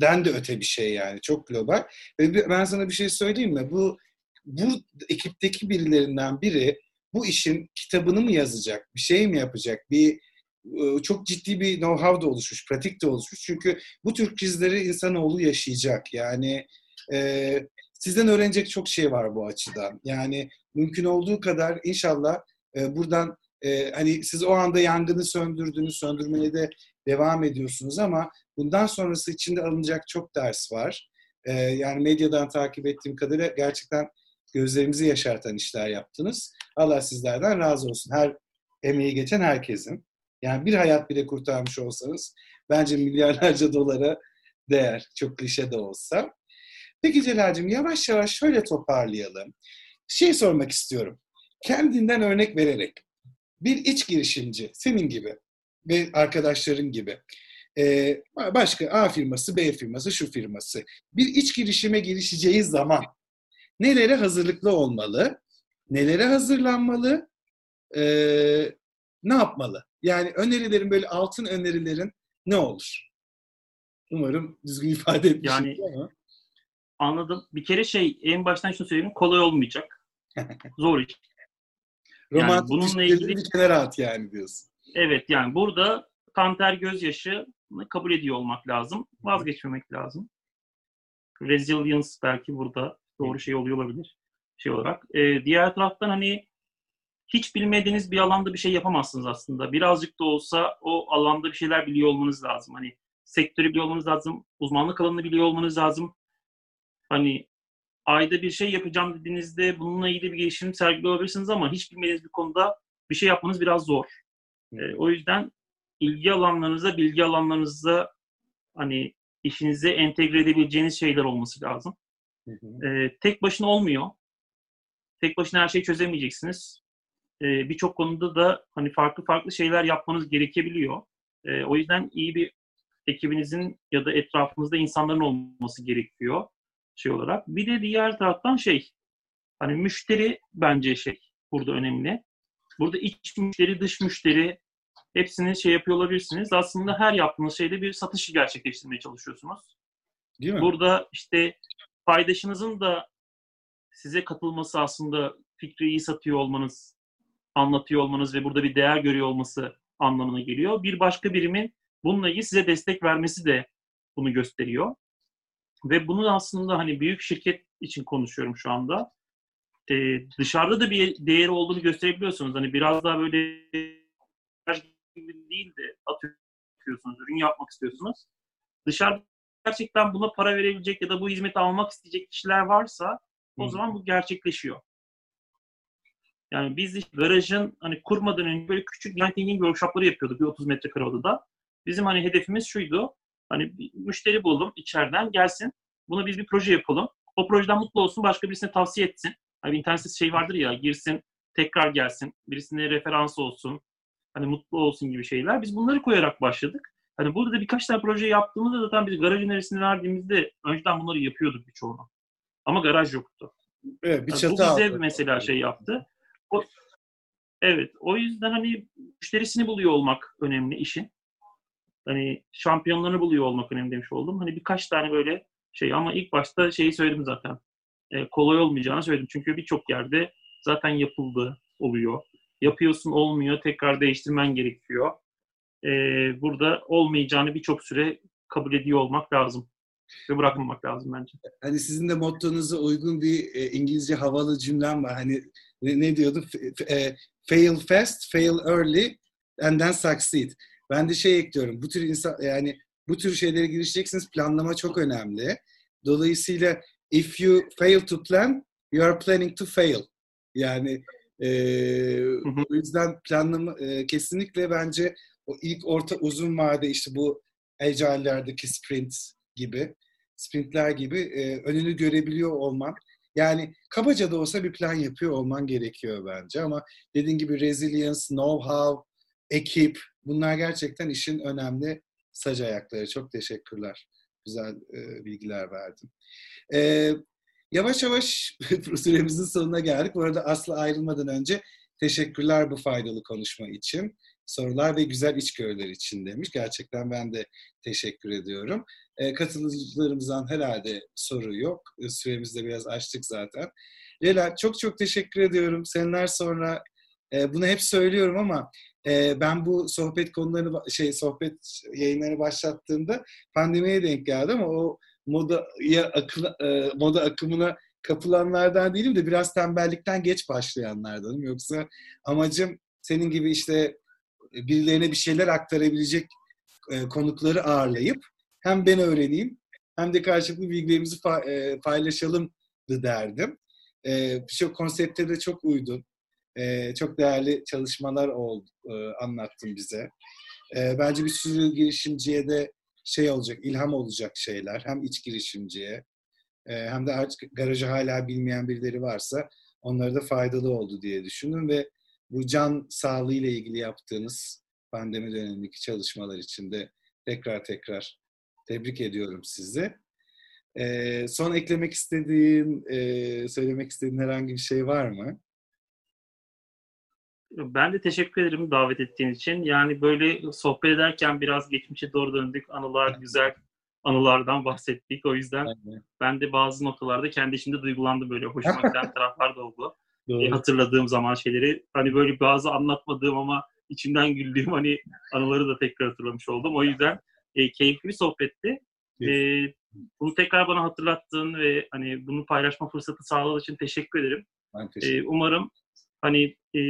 den de öte bir şey yani. Çok global. Ve ben sana bir şey söyleyeyim mi? Bu bu ekipteki birilerinden biri bu işin kitabını mı yazacak? Bir şey mi yapacak? Bir e, çok ciddi bir know-how da oluşmuş, pratik de oluşmuş. Çünkü bu tür krizleri insanoğlu yaşayacak. Yani E, sizden öğrenecek çok şey var bu açıdan. Yani mümkün olduğu kadar inşallah e, buradan e, hani siz o anda yangını söndürdünüz, söndürmeye de devam ediyorsunuz ama bundan sonrası için de alınacak çok ders var. E, yani medyadan takip ettiğim kadarıyla gerçekten gözlerimizi yaşartan işler yaptınız. Allah sizlerden razı olsun. Her emeği geçen herkesin. Yani bir hayat bile kurtarmış olsanız bence milyarlarca dolara değer. Çok klişe de olsa. Peki Celal'cim yavaş yavaş şöyle toparlayalım. Şey sormak istiyorum. Kendinden örnek vererek bir iç girişimci senin gibi ve arkadaşların gibi e, başka A firması, B firması, şu firması bir iç girişime girişeceği zaman nelere hazırlıklı olmalı, nelere hazırlanmalı, e, ne yapmalı? Yani önerilerin böyle altın önerilerin ne olur? Umarım düzgün ifade etmişim yani, ama. Anladım. Bir kere şey en baştan şunu söyleyeyim kolay olmayacak. Zor iş. Romantik yani bununla ilgili bir kenara at yani diyorsun. Evet yani burada kan ter gözyaşı kabul ediyor olmak lazım. Vazgeçmemek lazım. Resilience belki burada doğru şey oluyor olabilir şey olarak. Ee, diğer taraftan hani hiç bilmediğiniz bir alanda bir şey yapamazsınız aslında. Birazcık da olsa o alanda bir şeyler biliyor olmanız lazım. Hani sektörü biliyor olmanız lazım, uzmanlık alanını biliyor olmanız lazım. Hani ayda bir şey yapacağım dediğinizde bununla ilgili bir gelişim sergileyebilirsiniz ama hiç bilmediğiniz bir konuda bir şey yapmanız biraz zor. E, o yüzden ilgi alanlarınıza, bilgi alanlarınıza hani işinize entegre edebileceğiniz şeyler olması lazım. E, tek başına olmuyor. Tek başına her şeyi çözemeyeceksiniz. E, Birçok konuda da hani farklı farklı şeyler yapmanız gerekebiliyor. E, o yüzden iyi bir ekibinizin ya da etrafınızda insanların olması gerekiyor şey olarak. Bir de diğer taraftan şey hani müşteri bence şey burada önemli. Burada iç müşteri, dış müşteri hepsini şey yapıyor olabilirsiniz. Aslında her yaptığınız şeyde bir satışı gerçekleştirmeye çalışıyorsunuz. Değil mi? Burada işte paydaşınızın da size katılması aslında fikri iyi satıyor olmanız, anlatıyor olmanız ve burada bir değer görüyor olması anlamına geliyor. Bir başka birimin bununla ilgili size destek vermesi de bunu gösteriyor. Ve bunu aslında hani büyük şirket için konuşuyorum şu anda. Ee, dışarıda da bir değeri olduğunu gösterebiliyorsunuz. Hani biraz daha böyle gibi değil de atıyorsunuz, ürün yapmak istiyorsunuz. Dışarıda gerçekten buna para verebilecek ya da bu hizmeti almak isteyecek kişiler varsa o hmm. zaman bu gerçekleşiyor. Yani biz garajın hani kurmadan önce böyle küçük thinking workshopları yapıyorduk bir 30 metrekare odada. Bizim hani hedefimiz şuydu. Hani bir müşteri bulalım içeriden gelsin. Buna biz bir proje yapalım. O projeden mutlu olsun, başka birisine tavsiye etsin. Hani internet şey vardır ya, girsin, tekrar gelsin, birisine referans olsun, hani mutlu olsun gibi şeyler. Biz bunları koyarak başladık. Hani burada da birkaç tane proje yaptığımızda zaten biz garaj önerisini verdiğimizde önceden bunları yapıyorduk birçoğunu. Ama garaj yoktu. Evet, bir çatı yani bu bize mesela şey yaptı. O, evet, o yüzden hani müşterisini buluyor olmak önemli işin hani şampiyonlarını buluyor olmak önemli demiş oldum. Hani birkaç tane böyle şey ama ilk başta şeyi söyledim zaten. E, kolay olmayacağını söyledim. Çünkü birçok yerde zaten yapıldı oluyor. Yapıyorsun olmuyor. Tekrar değiştirmen gerekiyor. E, burada olmayacağını birçok süre kabul ediyor olmak lazım. Ve bırakmamak lazım bence. Hani sizin de mottonuza uygun bir e, İngilizce havalı cümlem var. Hani ne, ne diyordu? F- e, fail fast, fail early and then succeed. Ben de şey ekliyorum. Bu tür insan yani bu tür şeylere girişeceksiniz. Planlama çok önemli. Dolayısıyla if you fail to plan, you are planning to fail. Yani e, o yüzden planlama e, kesinlikle bence o ilk orta uzun vade işte bu agile'lerdeki sprint gibi sprintler gibi e, önünü görebiliyor olman yani kabaca da olsa bir plan yapıyor olman gerekiyor bence ama dediğin gibi resilience, know-how, ekip bunlar gerçekten işin önemli sac ayakları. Çok teşekkürler. Güzel e, bilgiler verdim. E, yavaş yavaş süremizin sonuna geldik. Bu arada Aslı ayrılmadan önce teşekkürler bu faydalı konuşma için. Sorular ve güzel içgörüler için demiş. Gerçekten ben de teşekkür ediyorum. E, katılımcılarımızdan herhalde soru yok. E, süremizi de biraz açtık zaten. Leyla çok çok teşekkür ediyorum. Seneler sonra e, bunu hep söylüyorum ama e, ben bu sohbet konularını şey sohbet yayınlarını başlattığımda pandemiye denk geldi ama o modaya akı, e, moda akımına kapılanlardan değilim de biraz tembellikten geç başlayanlardanım. Yoksa amacım senin gibi işte birilerine bir şeyler aktarabilecek e, konukları ağırlayıp hem ben öğreneyim hem de karşılıklı bilgilerimizi fa- e, paylaşalım derdim. E, Birçok konsepte de çok uydun. E, çok değerli çalışmalar oldu, e, anlattın bize. E, bence bir sürü girişimciye de şey olacak, ilham olacak şeyler. Hem iç girişimciye e, hem de artık garajı hala bilmeyen birileri varsa onlara da faydalı oldu diye düşündüm ve bu can sağlığı ile ilgili yaptığınız pandemi dönemindeki çalışmalar için de tekrar tekrar tebrik ediyorum sizi. E, son eklemek istediğin, e, söylemek istediğin herhangi bir şey var mı? Ben de teşekkür ederim davet ettiğin için. Yani böyle sohbet ederken biraz geçmişe doğru döndük. Anılar, güzel anılardan bahsettik. O yüzden Aynen. ben de bazı noktalarda kendi içimde duygulandım böyle. Hoşuma giden taraflar da oldu. E, hatırladığım zaman şeyleri. Hani böyle bazı anlatmadığım ama içimden güldüğüm hani anıları da tekrar hatırlamış oldum. O yüzden e, keyifli bir sohbetti. E, bunu tekrar bana hatırlattığın ve hani bunu paylaşma fırsatı sağladığın için teşekkür ederim. Ben teşekkür ederim. E, umarım hani e,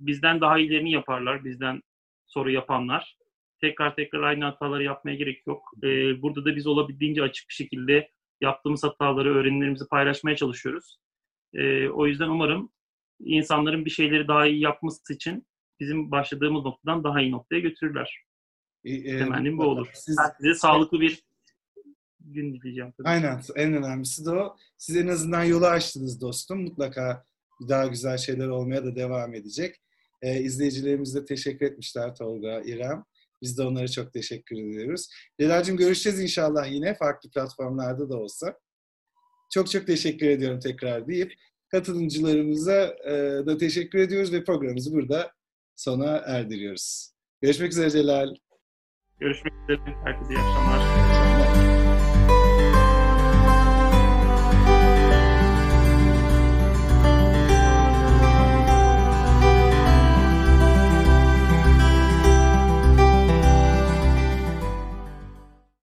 bizden daha iyilerini yaparlar, bizden soru yapanlar. Tekrar tekrar aynı hataları yapmaya gerek yok. Ee, burada da biz olabildiğince açık bir şekilde yaptığımız hataları, öğrenilerimizi paylaşmaya çalışıyoruz. Ee, o yüzden umarım insanların bir şeyleri daha iyi yapması için bizim başladığımız noktadan daha iyi noktaya götürürler. E, Temennim bu olur. Siz... Size sağlıklı bir gün dileyeceğim. Tabii. Aynen. En önemlisi de o. Siz en azından yolu açtınız dostum. Mutlaka daha güzel şeyler olmaya da devam edecek. E, izleyicilerimiz de teşekkür etmişler Tolga, İrem. Biz de onlara çok teşekkür ediyoruz. Celal'cim görüşeceğiz inşallah yine farklı platformlarda da olsa. Çok çok teşekkür ediyorum tekrar deyip katılımcılarımıza e, da teşekkür ediyoruz ve programımızı burada sona erdiriyoruz. Görüşmek üzere Celal. Görüşmek üzere. Herkese iyi akşamlar. İyi akşamlar.